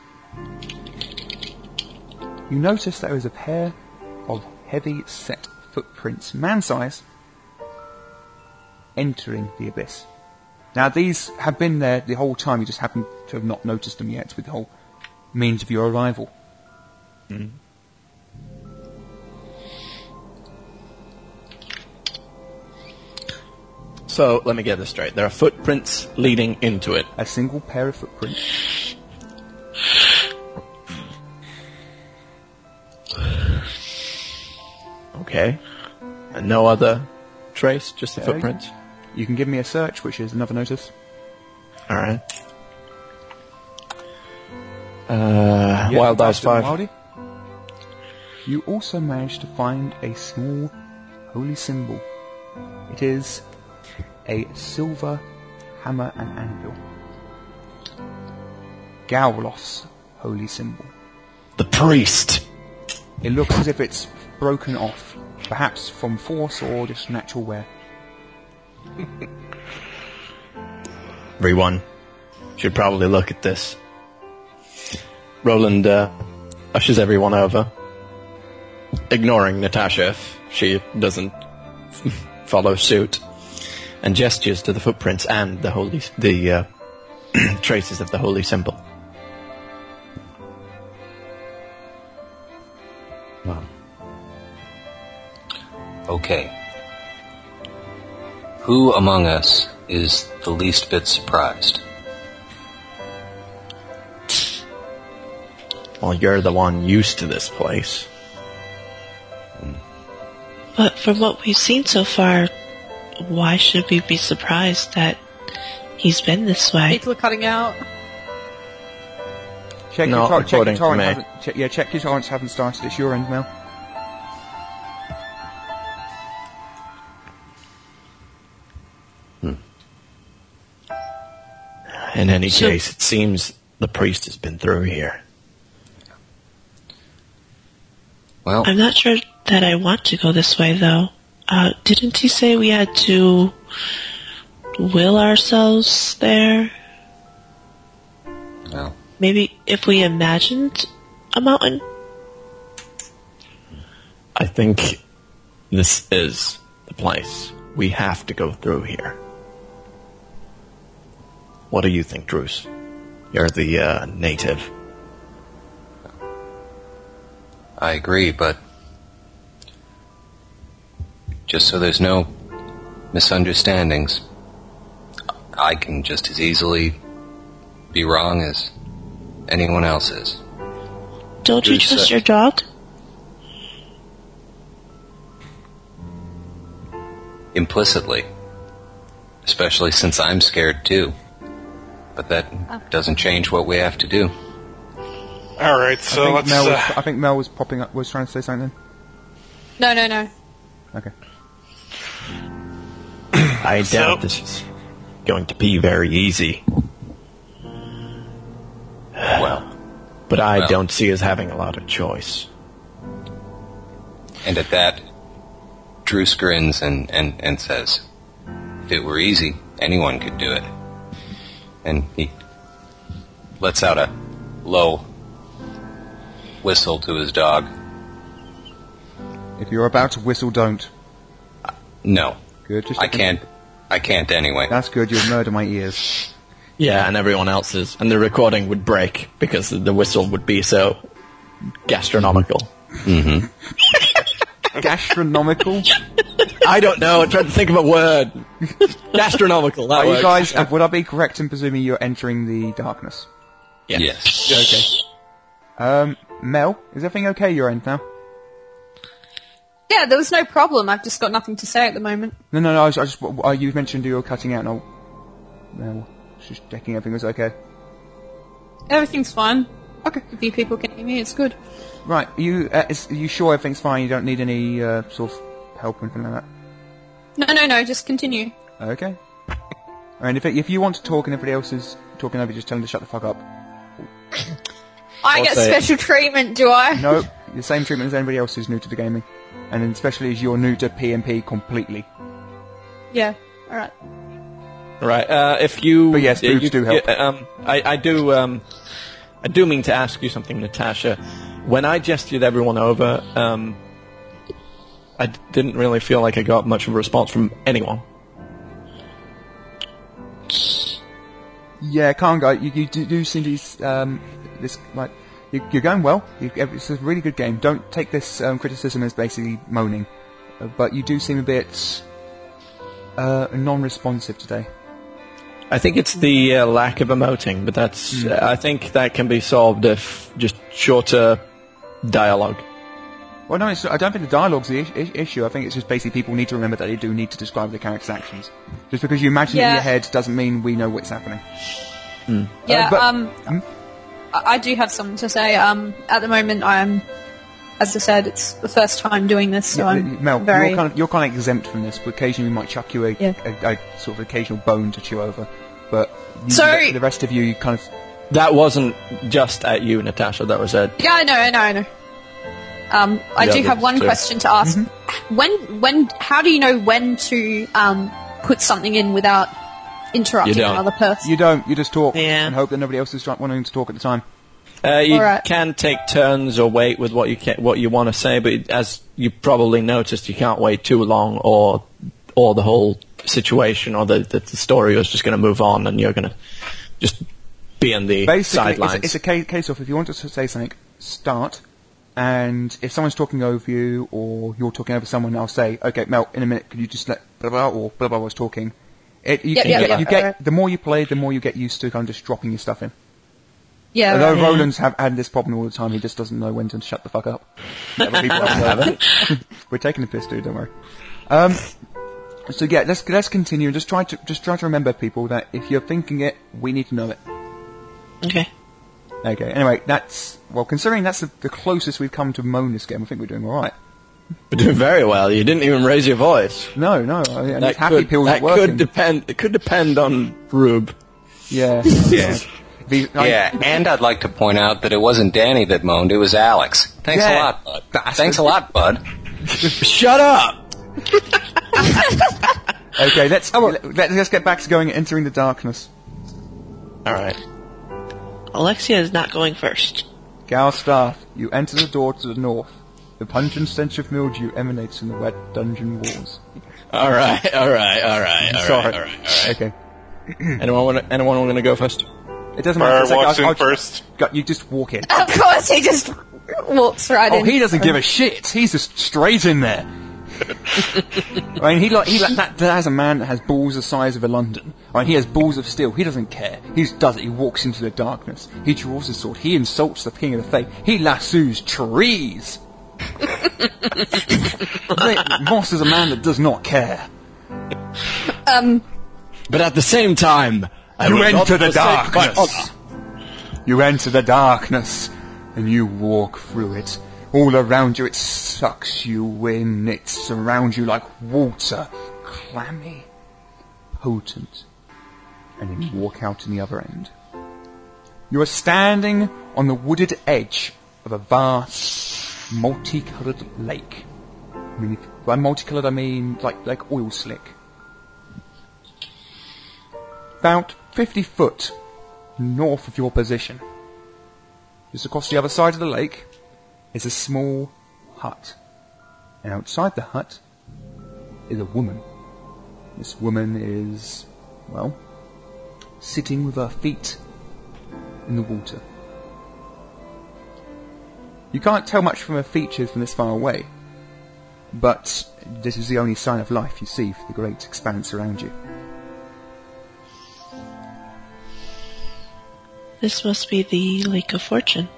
You notice there is a pair of heavy set footprints, man-size, entering the abyss. Now these have been there the whole time, you just happen to have not noticed them yet with the whole means of your arrival. Mm-hmm. so. Let me get this straight. There are footprints leading into it. A single pair of footprints. Okay. And no other trace, just the Okay. footprints. You can give me a search, which is another notice. All right. Uh, wild than five. Wildy. You also managed to find a small holy symbol. It is a silver hammer and anvil. Gauloth's holy symbol. The priest. It looks as if it's broken off, perhaps from force or just natural wear. Everyone should probably look at this. Roland uh, ushers everyone over, ignoring Natasha if she doesn't follow suit, and gestures to the footprints and the holy, the uh, traces of the holy symbol. Okay. Who among us is the least bit surprised? Well, you're the one used to this place. But from what we've seen so far, why should we be surprised that he's been this way? People are cutting out. Check Not your, tor- check your according to torrent me. hasn't, check, yeah, check your torrents haven't started. It's your end, Mel. In any So- case, it seems the priest has been through here. Well, I'm not sure that I want to go this way, though. Uh, didn't he say we had to will ourselves there? well, Maybe if we imagined a mountain? I think this is the place. We have to go through here. What do you think, Druce? You're the uh, native. I agree, but just so there's no misunderstandings, I can just as easily be wrong as anyone else is. Don't you trust said- your dog? Implicitly. Especially since I'm scared too. But that doesn't change what we have to do. All right, I so think let's. Mel was, uh, I think Mel was popping up, was trying to say something. No, no, no. Okay. I So- doubt this is going to be very easy, Well, but I Well. don't see us having a lot of choice. and at that, Druce grins and, and, and says, If it were easy, anyone could do it. And he lets out a low whistle to his dog. If you're about to whistle, don't. No, Good. Just I can't. I can't anyway. That's good. You'll murder my ears. Yeah, and everyone else's, and the recording would break because the whistle would be so gastronomical. Hmm. Gastronomical. I don't know. I tried to think of a word. gastronomical. That Are you works. guys? uh, would I be correct in presuming you're entering the darkness? Yes. Yes. Okay. Um, Mel, is everything okay your end now? Yeah, there was no problem. I've just got nothing to say at the moment. No, no, no. I, was, I just uh, you mentioned you were cutting out, and I'll, no, just checking everything was okay. Everything's fine. Okay. A few people can hear me. It's good. Right. Are you uh, is, are you sure everything's fine? You don't need any uh, sort of help or anything like No, no, no. Just continue. Okay. And if it, if you want to talk and everybody else is talking over, just tell them to shut the fuck up. I I'll get say it. special treatment, do I? No, the same treatment as anybody else who's new to the gaming, and especially as you're new to PMP completely. Yeah. All right. Right. Uh, if you, But yes, boobs you- do help. yeah, um, I, I do. Um, I do mean to ask you something, Natasha. When I gestured everyone over, um, I d- didn't really feel like I got much of a response from anyone. Yeah, Kanga, you, you do, do seem to be, um, this, like, you, you're going well. You, it's a really good game. Don't take this um, criticism as basically moaning. Uh, but you do seem a bit uh, non-responsive today. I think it's the uh, lack of emoting, but that's. Hmm. I think that can be solved if just shorter dialogue. Well, no, it's, I don't think the dialogue's the is- is- issue. I think it's just basically people need to remember that they do need to describe the character's actions. Just because you imagine it in your head doesn't mean we know what's happening. Yeah. Uh, but- um, Hmm? I, I do have something to say. Um, at the moment, I'm, as I said, it's the first time doing this, so Yeah, I'm Mel, very. you're kind of you're kind of exempt from this. But occasionally, we might chuck you a, Yeah. a, a sort of occasional bone to chew over. But you, So- the rest of you, you kind of That wasn't just at you, Natasha. That was at. Yeah, I know, I know, I know. Um, I The do have one too. question to ask. Mm-hmm. When, when, how do you know when to um, put something in without interrupting another person? you don't you just talk Yeah. and hope that nobody else is try- wanting to talk at the time. Uh, you Alright. can take turns or wait with what you ca what you want to say, but as you probably noticed, you can't wait too long, or or the whole situation or the the, the story is just going to move on, and you're going to just be in the Basically, sidelines. it's, it's a ca- case of if you want to say something, start. And if someone's talking over you or you're talking over someone, I'll say, "Okay, Mel, in a minute, could you just let blah blah or blah blah was talking." It, you, Yep, you yep, get, yep, you get the more you play, the more you get used to kind of just dropping your stuff in. Yeah, Although right. Roland's have had this problem all the time, he just doesn't know when to shut the fuck up. Other people haven't. We're taking the piss, dude. Don't worry. Um, so yeah, let's let's continue. and Just try to just try to remember, people, that if you're thinking it, we need to know it. Okay. Okay. Anyway, that's well. Considering that's the, the closest we've come to moan this game, I think we're doing all right. We're doing very well. You didn't even raise your voice. No, no. I mean, That happy could, pills that could depend. It could depend on Rube. Yeah. yeah. The- I- Yeah, and I'd like to point out that it wasn't Danny that moaned, it was Alex. Thanks Yeah. a lot, bud. Thanks a lot, bud. Shut up! Okay, let's, let, let's get back to going entering the darkness. Alright. Alexia is not going first. Galstaff, you enter the door to the north. The pungent stench of mildew emanates from the wet dungeon walls. Alright, alright, alright, alright, Sorry. alright, alright. Okay. Anyone wanna, anyone wanna go first? It doesn't matter. Bar It's like, walks I'll- in I'll- first. Go- You just walk in. Of course, he just walks right Oh, in. he doesn't give a shit. He's just straight in there. I mean, he like he like that. That is a man that has balls the size of a London. I mean, he has balls of steel. He doesn't care. He just does it. He walks into the darkness. He draws his sword. He insults the king of the fae. He lassoes trees. Moss is a man that does not care. Um, But at the same time, I You enter the darkness. honor. You enter the darkness, and you walk through it. All around you, it sucks you in. It surrounds you like water, clammy, potent. And then you mm. walk out in the other end. You are standing on the wooded edge of a vast, multicolored lake. I mean, if- by multicolored, I mean like like oil slick. About 50 foot north of your position. Just across the other side of the lake is a small hut. And outside the hut is a woman. This woman is, well, sitting with her feet in the water. You can't tell much from her features from this far away, but this is the only sign of life you see for the great expanse around you. This must be the Lake of Fortune.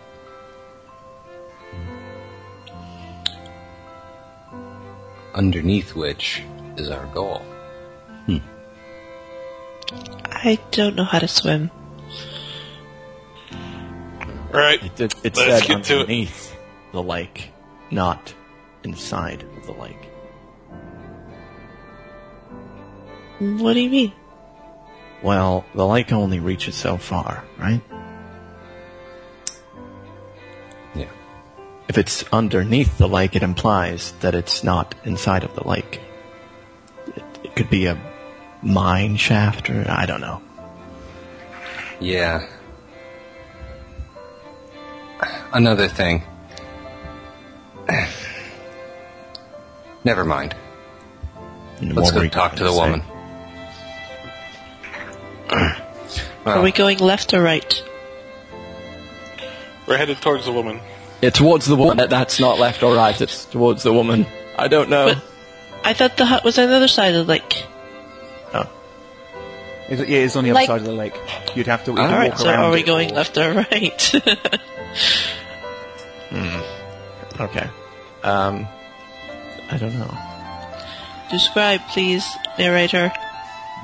Underneath which is our goal. Hmm. I don't know how to swim. Right. It, it, it Let's said get to it. underneath the lake, not inside of the lake. What do you mean? Well, the lake only reaches so far, right? If it's underneath the lake, it implies that it's not inside of the lake. It, it could be a mine shaft, or I don't know. Yeah. Another thing. Never mind. And Let's go talk to the say? woman. Are we going left or right? We're headed towards the woman. Yeah, towards the woman. That- That's not left or right. It's towards the woman. I don't know. But I thought the hut was on the other side of the lake. Oh. It, it is on the other Like- side of the lake. You'd have to you'd Alright, walk So around are we it. going left or right? Okay. Um, I don't know. Describe, please, narrator,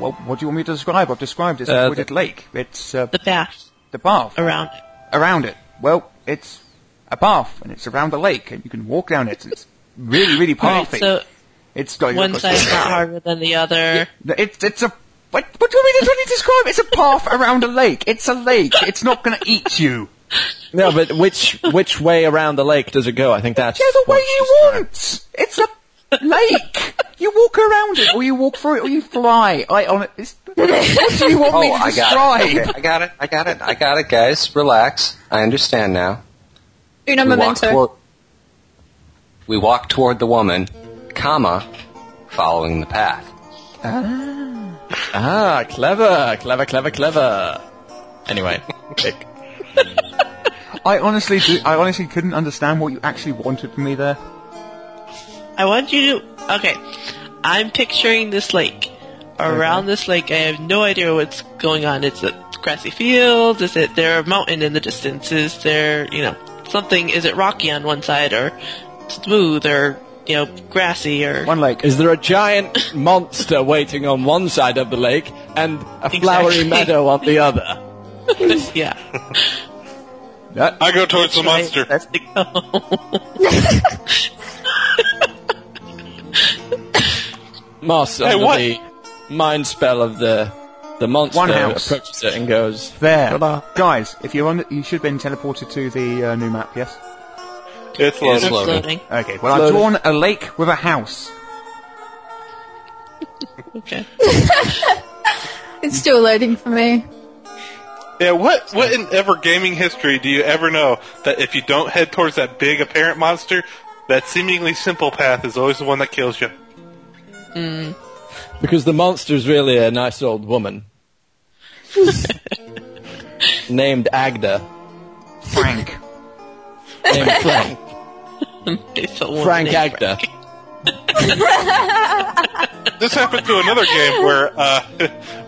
Well, what do you want me to describe? I've described it. It's Uh, a wooded lake. It's uh, the path the path around it. around it. Well, it's a path, and it's around the lake, and you can walk down it. It's really, really Alright, pathy. so it's like one side's not harder than the other. It's it's a what? What do you mean to really describe? It's a path around a lake. It's a lake. It's not going to eat you. No, but which which way around the lake does it go? I think that's Yeah, the way you want. It's a lake. You walk around it, or you walk through it, or you fly. I on it. It's, what do you want me Oh, to I got it. describe? I got it. I got it. I got it, guys. Relax. I understand now. Una We walk, toward, we walk toward the woman, comma, following the path. Ah, clever, clever, clever, clever. Anyway, pick. I honestly, do, I honestly couldn't understand what you actually wanted from me there. I want you to. Okay, I'm picturing this lake. Around this lake, I have no idea what's going on. It's a grassy field. Is it there a mountain in the distance? Is there you know something? Is it rocky on one side or smooth or you know grassy or? One lake. Is there a giant monster waiting on one side of the lake and a flowery Exactly. meadow on the other? yeah. That, I go towards the monster. That's the go. Moss Hey, under what? the mind spell of the The monster One house. approaches it and goes, There. Ta-da. Guys, if you're on, you should have been teleported to the uh, new map, yes? It's It's loading. Loading. Okay, well I've drawn a lake with a house. Okay. It's still loading for me. Yeah, what what in ever gaming history do you ever know that if you don't head towards that big apparent monster, that seemingly simple path is always the one that kills you? because the monster's really a nice old woman. named Agda. Frank. Named Frank. It's a woman Frank named Agda. This happened to another game where uh,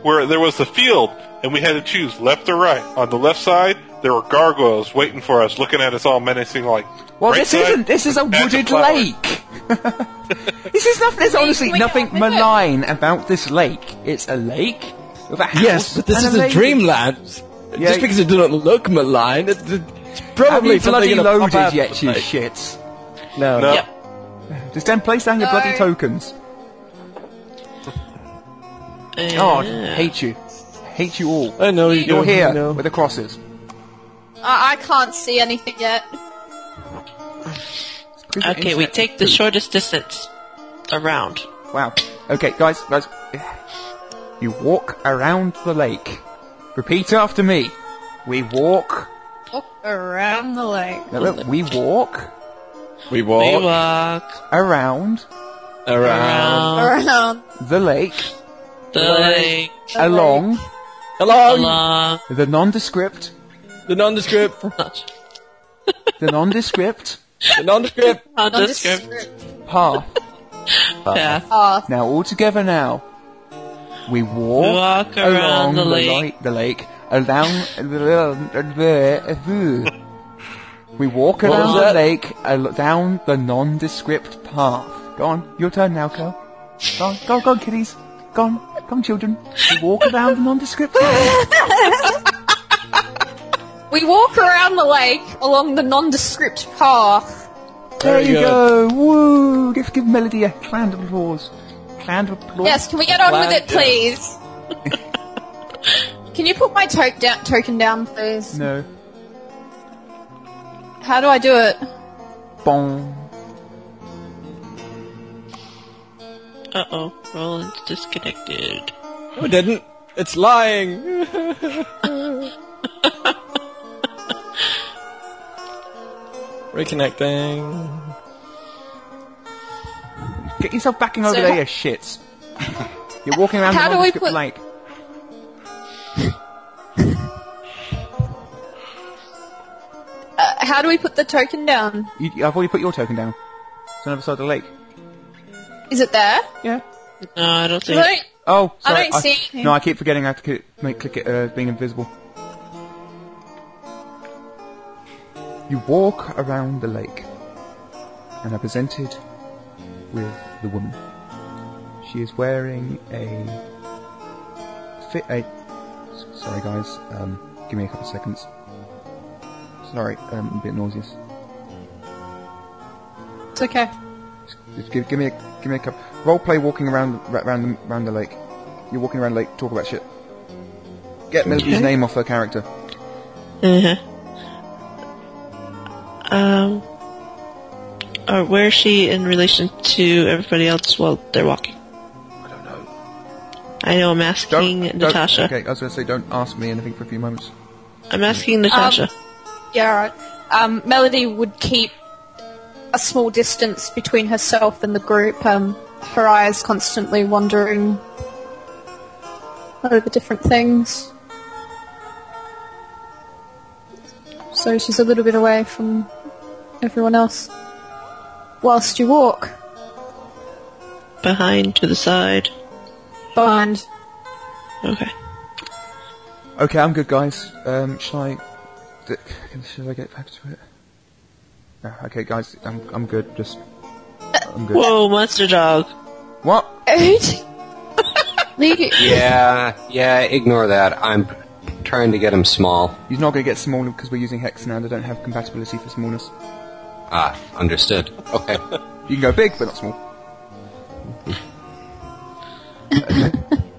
where there was a field and we had to choose left or right. On the left side, there were gargoyles waiting for us, looking at us all menacing, like. Well, right this side, isn't. This is a wooded flower. lake. this is nothing. There's honestly nothing get it? malign about this lake. It's a lake with a house. Yes, but this and is a a lady. dreamland. Yeah. Just because it doesn't look malign, it, it's Have probably you bloody something gonna pop loaded out yet, of you the shits? No. No. Yep. Just then place down your No. bloody tokens. Uh, Oh, I hate you. Hate you all. I know you You're here know. with the crosses. I, I can't see anything yet. Okay, we take the shortest distance around. Wow. Okay, guys, guys. You walk around the lake. Repeat after me. We walk. Walk around the lake. No, look, we walk. We We walk. Walk around. Around, around. Around the lake. The lake, the along. Along. Along. The nondescript, the nondescript, the nondescript. The nondescript. nondescript. Nondescript. Path. path. path. Now, all together now. We walk, We walk around the lake. the lake, along the We walk What around the lake, uh, al- down the nondescript path. Go on, your turn now, Kel. Go on, go on, go on, kiddies. Go on, come children. We walk around the nondescript path. We walk around the lake along the nondescript path. There Very you good. go. Woo! Give, give Melody a round of applause. Round of applause. Yes, can we get on with it, please? can you put my to- down, token down, please? No. How do I do it? Bong. Uh oh, Roland's disconnected. No, it didn't. It's lying. Reconnecting. Get yourself backing over So- there, you shits. You're walking around How the do we put- lake. Uh, how do we put the token down? You, I've already put your token down. It's on the other side of the lake. Is it there? Yeah. No, I don't 'Cause think. I don't- Oh, I sorry. don't see anything. No, I keep forgetting I have to click, make, click it uh, being invisible. You walk around the lake and are presented with the woman. She is wearing a fit. A, sorry, guys. Um, give me a couple of seconds. Sorry, um, I'm a bit nauseous. It's okay. Just give, give me a give me a couple. Role play walking around around the, around the lake. You're walking around the lake, talk about shit. Get Melody's name off her character. Uh-huh. Um, or where is she in relation to everybody else while they're walking? I don't know. I know I'm asking Don't, Natasha. Don't, okay, I was going to say don't ask me anything for a few moments. I'm asking Natasha. Yeah, alright. Um, Melody would keep a small distance between herself and the group, um, her eyes constantly wandering over different things. So she's a little bit away from everyone else. Whilst you walk Behind to the side. behind. Okay. Okay, I'm good, guys. Um, shall I? d- Should I get back to it? No, okay, guys, I'm I'm good. Just I'm good. Whoa, monster dog. What? Eight. Yeah, yeah, ignore that. I'm trying to get him small. He's not going to get smaller because we're using hex now. They don't have compatibility for smallness. Ah, understood. Okay. You can go big, but not small. Okay.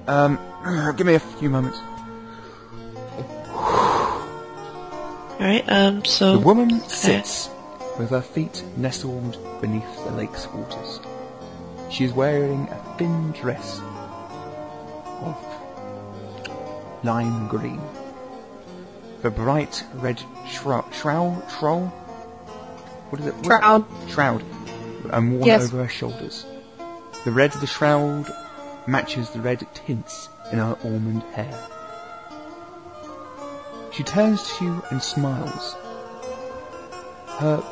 um, give me a few moments. Alright, um, so. The woman sits with her feet nestled beneath the lake's waters. She is wearing a thin dress of lime green. The bright red shroud, shroud, shroud? What is it? What- Shroud. Shroud. And worn Yes. over her shoulders. The red of the shroud matches the red tints in her almond hair. She turns to you and smiles. Her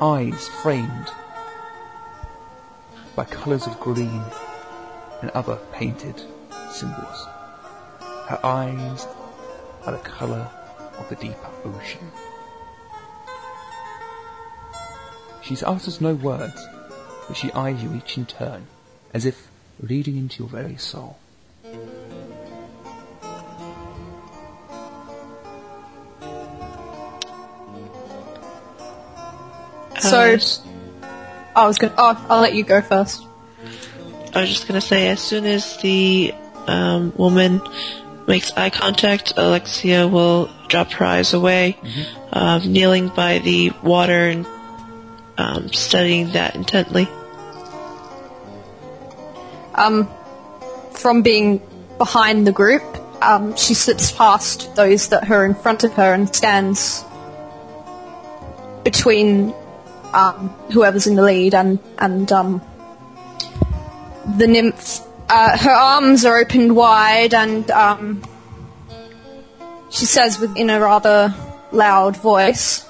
eyes framed by colours of green and other painted symbols. Her eyes are the colour of the deeper ocean. She utters no words, but she eyes you each in turn, as if reading into your very soul. So, uh, I was gonna. Oh, I'll let you go first. I was just gonna say, as soon as the um, woman makes eye contact, Alexia will drop her eyes away, um, kneeling by the water and um, studying that intently. Um, from being behind the group, um, she slips past those that are in front of her and stands between um, whoever's in the lead and and um, the nymph. Uh, her arms are opened wide, and um, she says within a rather loud voice.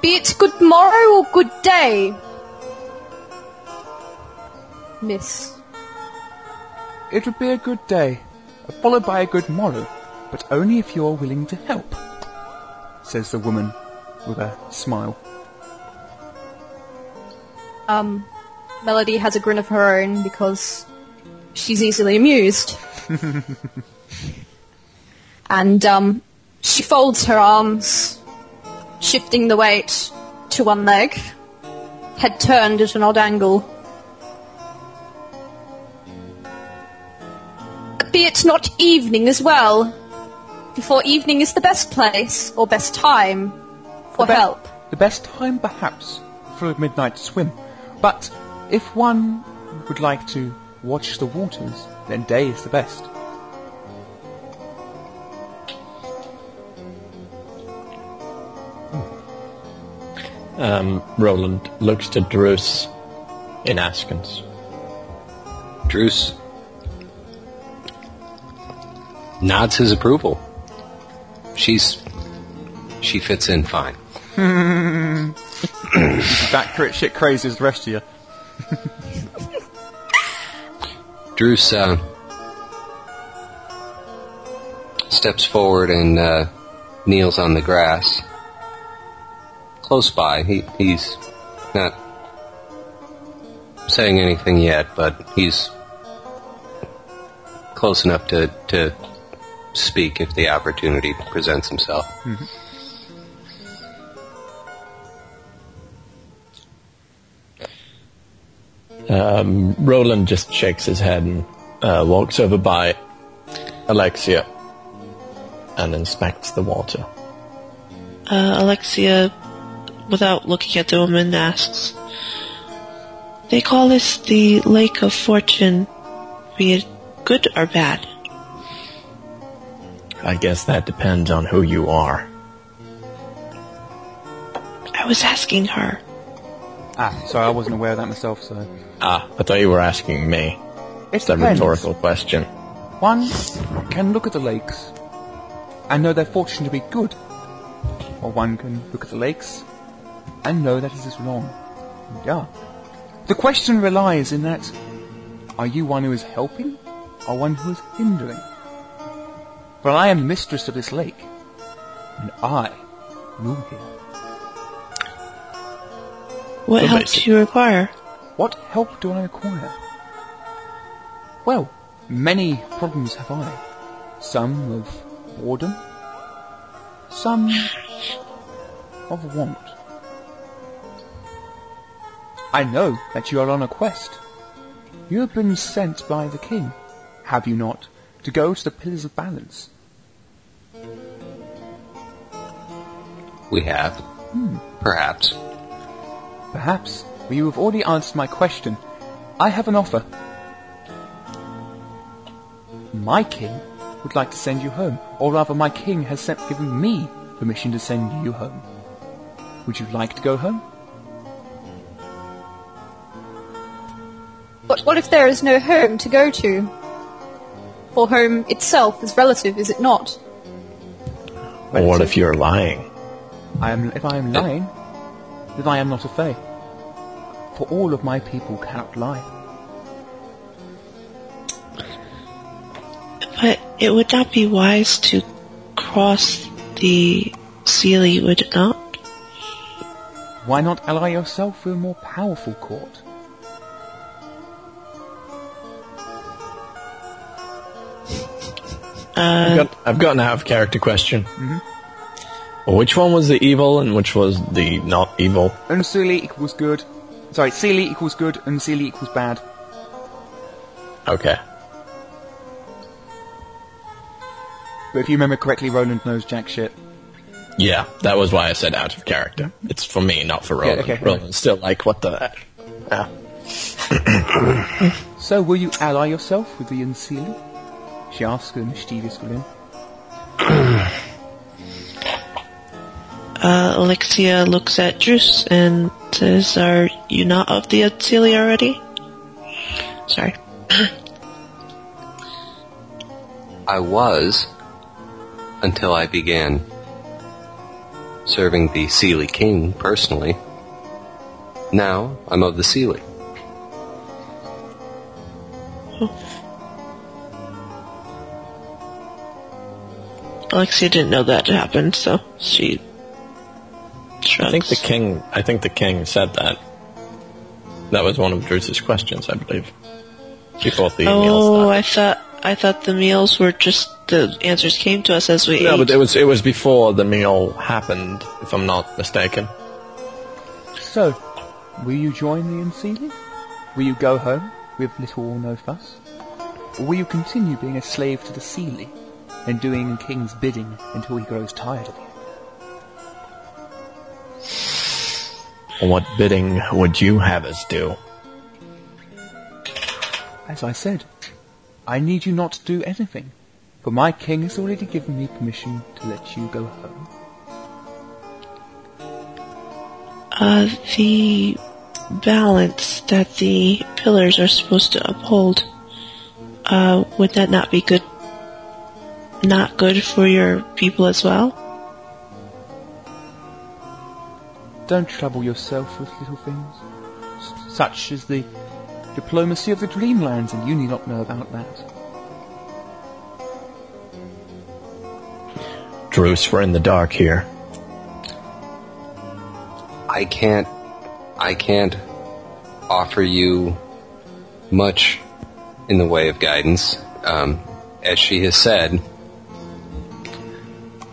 Be it good morrow or good day, Miss. It would be a good day, followed by a good morrow, but only if you are willing to help, says the woman with a smile. Um, Melody has a grin of her own because she's easily amused. and um, she folds her arms, shifting the weight to one leg, head turned at an odd angle. Be it not evening as well, before evening is the best place or best time for The be- help. The best time, perhaps, for a midnight swim. But if one would like to watch the waters, then day is the best. Um, Roland looks to Druce in Askins. Druce nods his approval. She's she fits in fine. That crit shit crazy as the rest of you. Druce uh, steps forward and uh, kneels on the grass, close by. He he's not saying anything yet, but he's close enough to to speak if the opportunity presents himself. Um, Roland just shakes his head and uh, walks over by Alexia and inspects the water. Uh, Alexia, without looking at the woman, asks, They call this the Lake of Fortune. Be it good or bad? I guess that depends on who you are. I was asking her. Ah, sorry, I wasn't aware of that myself, so. Ah, I thought you were asking me. It's a rhetorical question. One can look at the lakes and know their fortune to be good, or one can look at the lakes and know that it is wrong. Yeah. The question relies in that are you one who is helping or one who is hindering? For I am mistress of this lake, and I rule here. What So help basic. do you require? What help do I require? Well, many problems have I. Some of boredom, some of want. I know that you are on a quest. You have been sent by the king, have you not, to go to the Pillars of Balance? We have. Hmm. Perhaps. Perhaps, but you have already answered my question. I have an offer. My king would like to send you home, or rather my king has sent, given me permission to send you home. Would you like to go home? But what if there is no home to go to? For home itself is relative, is it not? Or what if you're lying? I am, if I am lying, then I am not a Fae. For all of my people cannot lie. But it would not be wise to cross the Seelie, would it not? Why not ally yourself with a more powerful court? I've got, I've got an out of character question. Which one was the evil and which was the not evil? Unseelie equals good. Sorry, Seelie equals good, Unseelie equals bad. Okay. But if you remember correctly, Roland knows jack shit. Yeah, that was why I said out of character. It's for me, not for Roland. okay, Roland's still like, what the... Ah. So will you ally yourself with the Unseelie? She asks with a mischievous grin. Uh, Alexia looks at Druce and says, Are you not of the Seelie already? Sorry. I was until I began serving the Seelie King personally. Now I'm of the Seelie. Alexia didn't know that happened, so she shrugs. I think the king, I think the king said that. That was one of Druce's questions, I believe. Before the meal Oh. I thought I thought the meals were just the answers came to us as we ate. No, ate. but it was it was before the meal happened, if I'm not mistaken. So, will you join the Unseelie? Will you go home with little or no fuss? Or will you continue being a slave to the Seelie and doing the king's bidding until he grows tired of you? What bidding would you have us do? As I said, I need you not to do anything, for my king has already given me permission to let you go home. uh, the balance that the pillars are supposed to uphold. Uh, would that not be good? Not good for your people as well? Don't trouble yourself with little things, such as the diplomacy of the Dreamlands, and you need not know about that. Druce, we're in the dark here. I can't I can't offer you much in the way of guidance. Um, as she has said,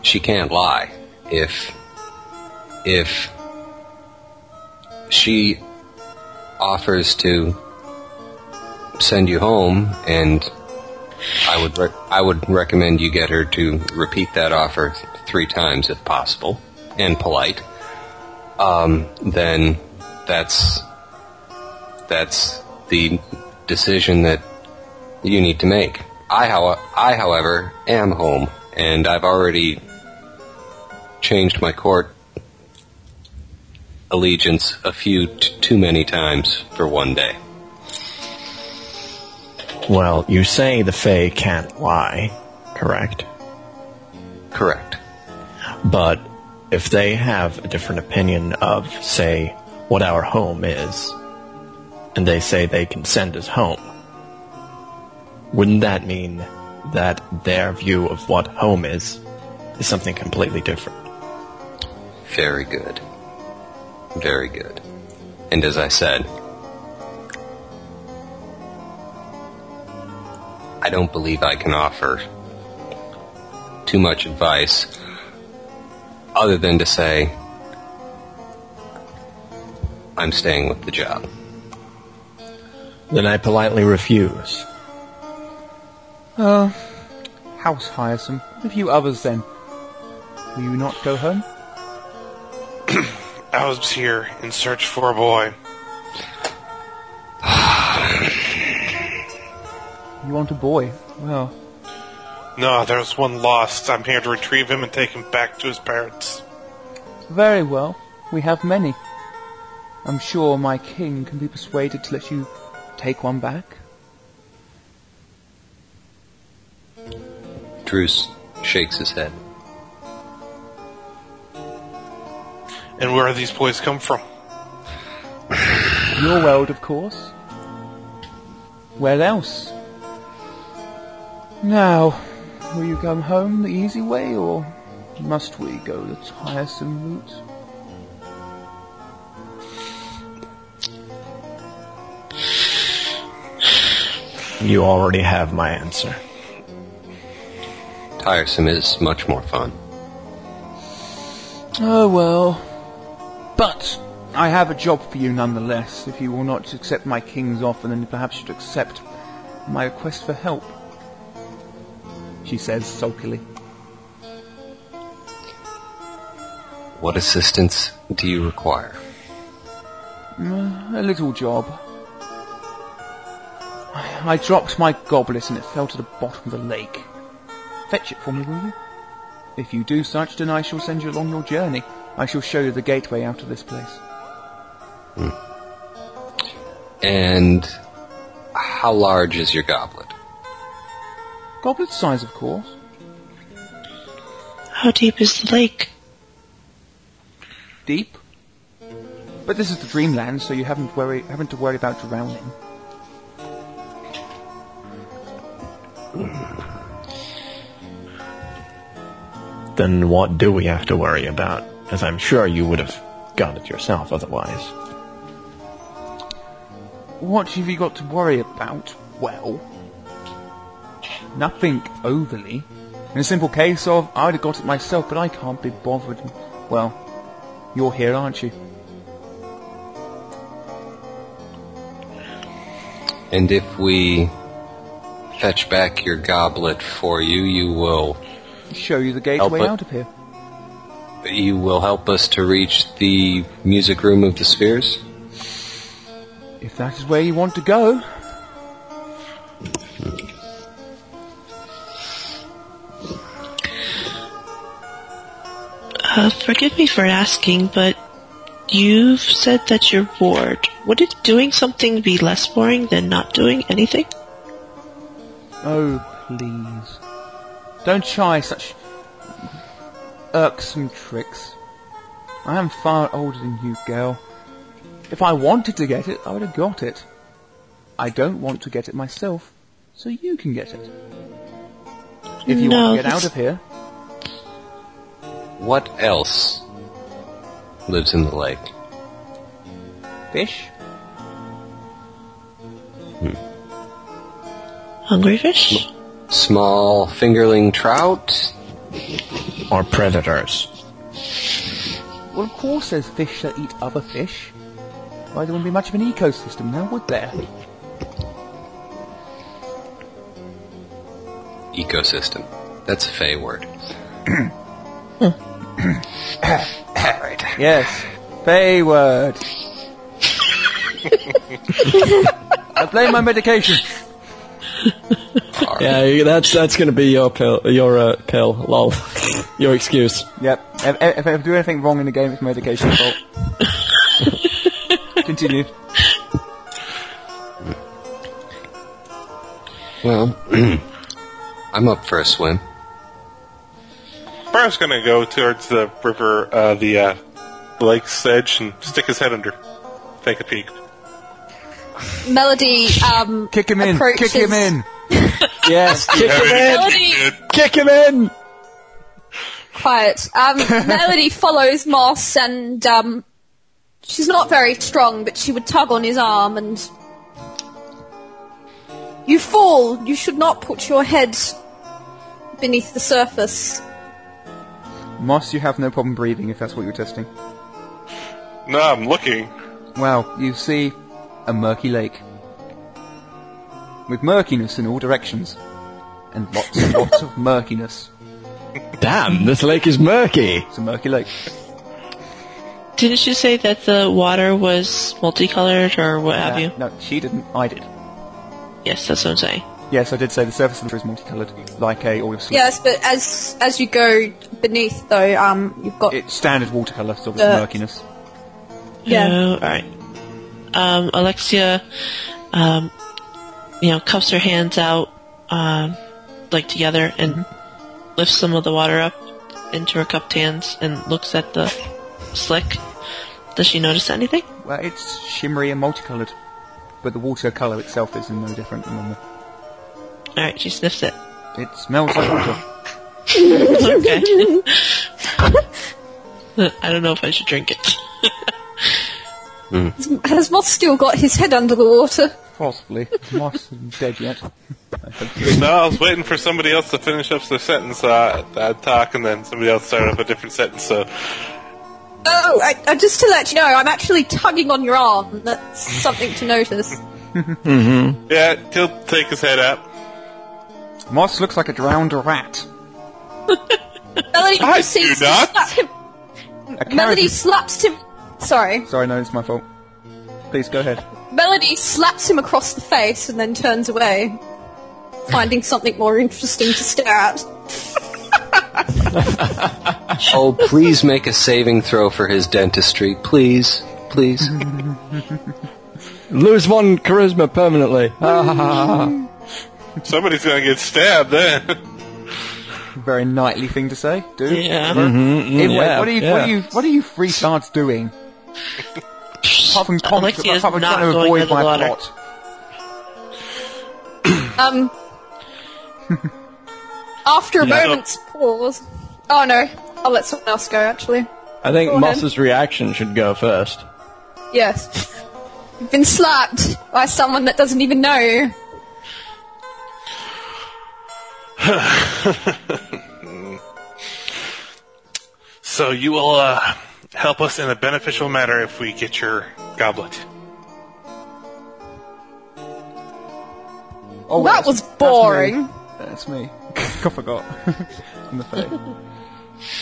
she can't lie. If if she offers to send you home, and I would rec- I would recommend you get her to repeat that offer three times if possible, and polite um, then that's that's the decision that you need to make. I, how, I, however, am home, and I've already changed my court allegiance a few t- too many times for one day. Well, you say the Fae can't lie, correct? Correct. But if they have a different opinion of, say, what our home is, and they say they can send us home, wouldn't that mean that their view of what home is is something completely different? Very good. Very good. And as I said, I don't believe I can offer too much advice other than to say I'm staying with the job. Then I politely refuse. Uh, house Hiresome. A few others then. Will you not go home? I was here in search for a boy. You want a boy? Well, No, there's one lost. I'm here to retrieve him and take him back to his parents. very well. We have many. I'm sure my king can be persuaded to let you take one back. Druce shakes his head. And where do these boys come from? Your world, of course. Where else? Now, will you come home the easy way, or must we go the tiresome route? You already have my answer. Tiresome is much more fun. Oh well. But I have a job for you nonetheless. If you will not accept my king's offer, then perhaps you should accept my request for help. She says sulkily. What assistance do you require? Mm, a little job. I, I dropped my goblet and it fell to the bottom of the lake. Fetch it for me, will you? If you do such, then I shall send you along your journey. I shall show you the gateway out of this place. Hmm. And how large is your goblet? Goblet size, of course. How deep is the lake? Deep. But this is the dreamland, so you haven't worry haven't to worry about drowning. Then what do we have to worry about? As I'm sure you would have got it yourself otherwise. What have you got to worry about? Well, nothing overly. In a simple case of, I'd have got it myself, but I can't be bothered. Well, you're here, aren't you? And if we fetch back your goblet for you, you will Show you the gateway out of here. You will help us to reach the music room of the spheres? If that is where you want to go. Uh, forgive me for asking, but you've said that you're bored. Would it doing something be less boring than not doing anything? Oh, please. Don't try such irksome tricks. I am far older than you, girl. If I wanted to get it, I would have got it. I don't want to get it myself, so you can get it. If you No, want to get out of here, What else lives in the lake? fish, Hmm. Hungry fish? Small fingerling trout? Or predators. well, of course there's fish that eat other fish. Why, there wouldn't be much of an ecosystem now, would there? Ecosystem. That's a Fae word. Yes, Fae word. I blame my medication. Yeah, that's that's gonna be your pill, your uh, pill, lol, your excuse. Yep. If, if, if I do anything wrong in the game, it's medication's fault. Continue. Well, I'm up for a swim. Briar's gonna go towards the river, uh, the, uh, lake's edge and stick his head under. Take a peek. Melody, um, Kick him in. approaches- Kick him in. Yes, kick him in, Melody, kick him in. quiet. Um, Melody follows Moss and, um, she's not very strong, but she would tug on his arm and. You fall! You should not put your head beneath the surface. Moss, you have no problem breathing if that's what you're testing. No, I'm looking. Well, you see a murky lake. with murkiness in all directions. And lots and lots of murkiness. Damn, this lake is murky. It's a murky lake. Didn't you say that the water was multicolored or what have Uh, you? No, she didn't. I did. Yes, that's what I'm saying. Yes, I did say the surface of the water is multicoloured, like a oil slick. Yes, but as as you go beneath, though, um, you've got It's standard watercolour, so it's Uh, murkiness. Yeah. Oh, alright. Um, Alexia, um, you know, cups her hands out, um, like together and lifts some of the water up into her cupped hands and looks at the slick. Does she notice anything? Well, it's shimmery and multicoloured, but the water colour itself is no different than normal. Alright, she sniffs it. It smells like water. okay. I don't know if I should drink it. Mm. has Moth still got his head under the water? Possibly. Moss isn't dead yet. I. No, I was waiting for somebody else to finish up their sentence. So I, I'd talk, and then somebody else started up a different sentence. So Oh, I, I, just to let you know, I'm actually tugging on your arm. That's something to notice. Mm-hmm. yeah, he'll take his head up. Moss looks like a drowned rat. Melody I proceeds do to not. slap him. Melody slaps him. Sorry. Sorry, no, it's my fault. Please go ahead. Melody slaps him across the face and then turns away, finding something more interesting to stare at. Oh, please make a saving throw for his dentistry. Please. Please. Lose one charisma permanently. Somebody's gonna get stabbed then. Very knightly thing to say. dude. Yeah. Hey, mm-hmm, mm, wait, yeah, what are you? yeah. What are you? What are you free starts doing? Apart from, con- apart from not trying to going avoid the my water. plot. Um. after a Yeah. moment's pause. Oh no, I'll let someone else go actually. I think Go. Moss's reaction should go first. Yes. You've been slapped by someone that doesn't even know. So you will uh, help us in a beneficial manner if we get your goblet. Oh, that that's- was that's me. boring. That's me. I forgot. In the Fae.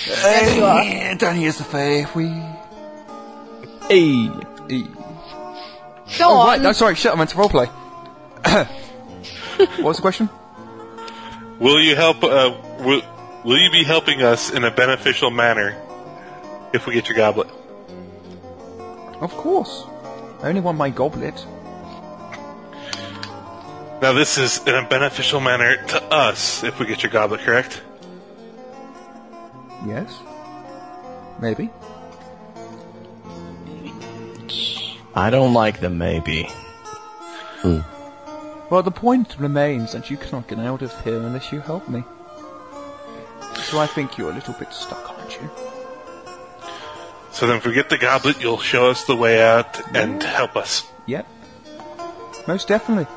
Yes, you are. Down here's the Fae. We. Hey. E. Go Oh, on. right. No, sorry. Shit, I meant to roleplay. what was the question? Will you help? Uh, will, will you be helping us in a beneficial manner if we get your goblet? Of course. I only want my goblet. Now this is in a beneficial manner to us if we get your goblet, correct? Yes. Maybe. I don't like the maybe. Hmm. Well, the point remains that you cannot get out of here unless you help me. So I think you're a little bit stuck, aren't you? So then, if we get the goblet, you'll show us the way out and help us. Yep. Most definitely.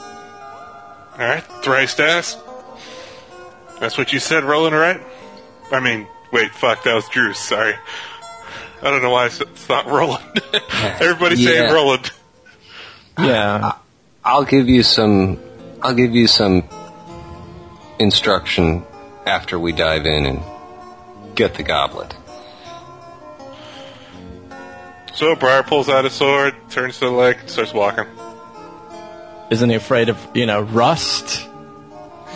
All right, thrice ass. That's what you said, Roland, right? I mean, wait, fuck, that was Drew. Sorry. I don't know why I said it's not Roland. Everybody's Yeah. saying Roland. Yeah. I'll give you some. I'll give you some instruction after we dive in and get the goblet. So Briar pulls out his sword, turns to the lake, and starts walking. Isn't he afraid of, you know, rust?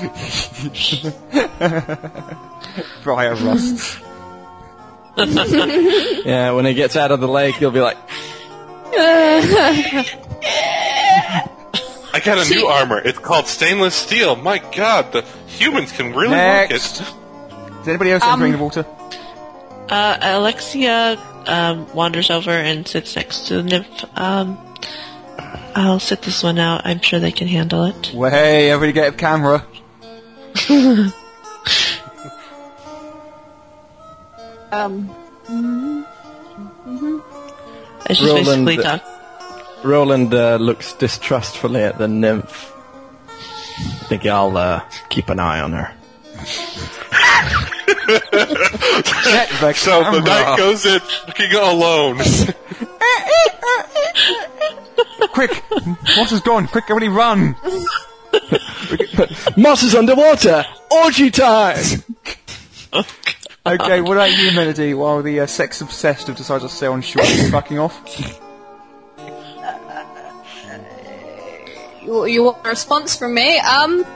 Briar rusts. Yeah, when he gets out of the lake, he'll be like, I got a new armor. It's called stainless steel. My god, the humans can really work Next. it. Is anybody else entering the water? Uh, Alexia um, wanders over and sits next to the nymph. Um, I'll sit this one out. I'm sure they can handle it. Well, hey, everybody get a camera. Um, I just Roland- basically talk. Roland uh, looks distrustfully at the nymph. I think I'll uh, keep an eye on her. Check the So the camera. knight goes in looking alone. Quick! Moss is gone! Quick, everybody run! Moss is underwater! Orgy time! Okay, what about you, Melody, while the uh, sex obsessed have decided to stay on shore and fucking off? You, you want a response from me? Um,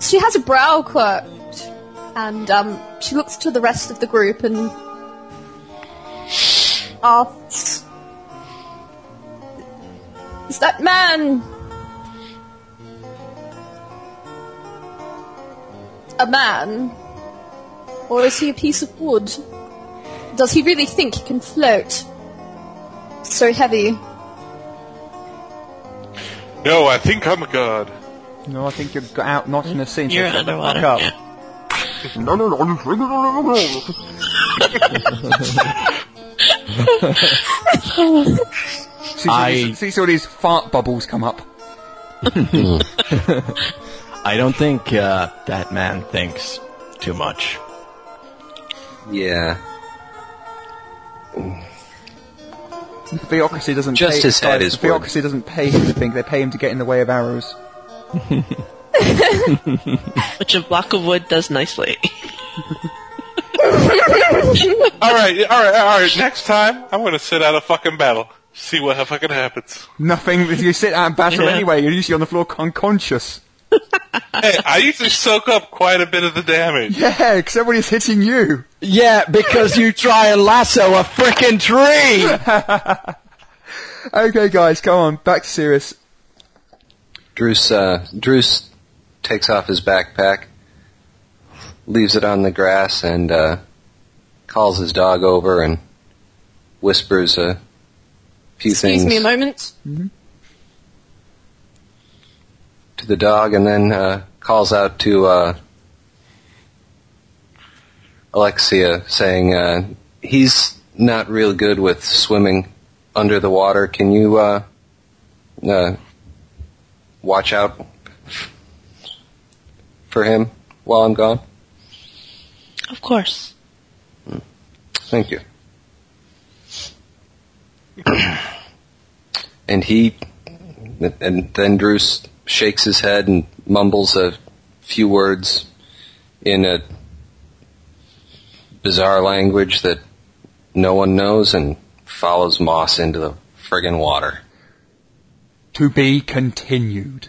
she has a brow quirked, and um, she looks to the rest of the group and asks, "Is that man a man, or is he a piece of wood? Does he really think he can float so heavy?" No, I think I'm a god. No, I think you're g- out not in a scene. You're shut the underwater. up. Yeah. No, no, no, no, no, no, no, no. see, I- see, see all these fart bubbles come up. I don't think uh, that man thinks too much. Yeah. The theocracy doesn't Just pay, his head guys, is The theocracy doesn't pay him to think, they pay him to get in the way of arrows. Which a block of wood does nicely. All right, all right, all right. Next time, I'm gonna sit out a fucking battle. See what fucking happens. Nothing, if you sit out a battle Yeah. anyway, you're usually on the floor unconscious. Hey, I usually soak up quite a bit of the damage. Yeah, because everybody's hitting you. Yeah, because you try and lasso a freaking tree! Okay, guys, come on, back to serious. Druce, uh, Druce takes off his backpack, leaves it on the grass, and uh, calls his dog over and whispers a few Excuse things me a moment. to the dog, and then uh, calls out to uh, Alexia, saying uh, he's not real good with swimming under the water. Can you uh, uh, watch out for him while I'm gone? Of course. Hmm. Thank you. and he, and then Druce shakes his head and mumbles a few words in a bizarre language that no one knows and follows Moss into the friggin' water. To be continued.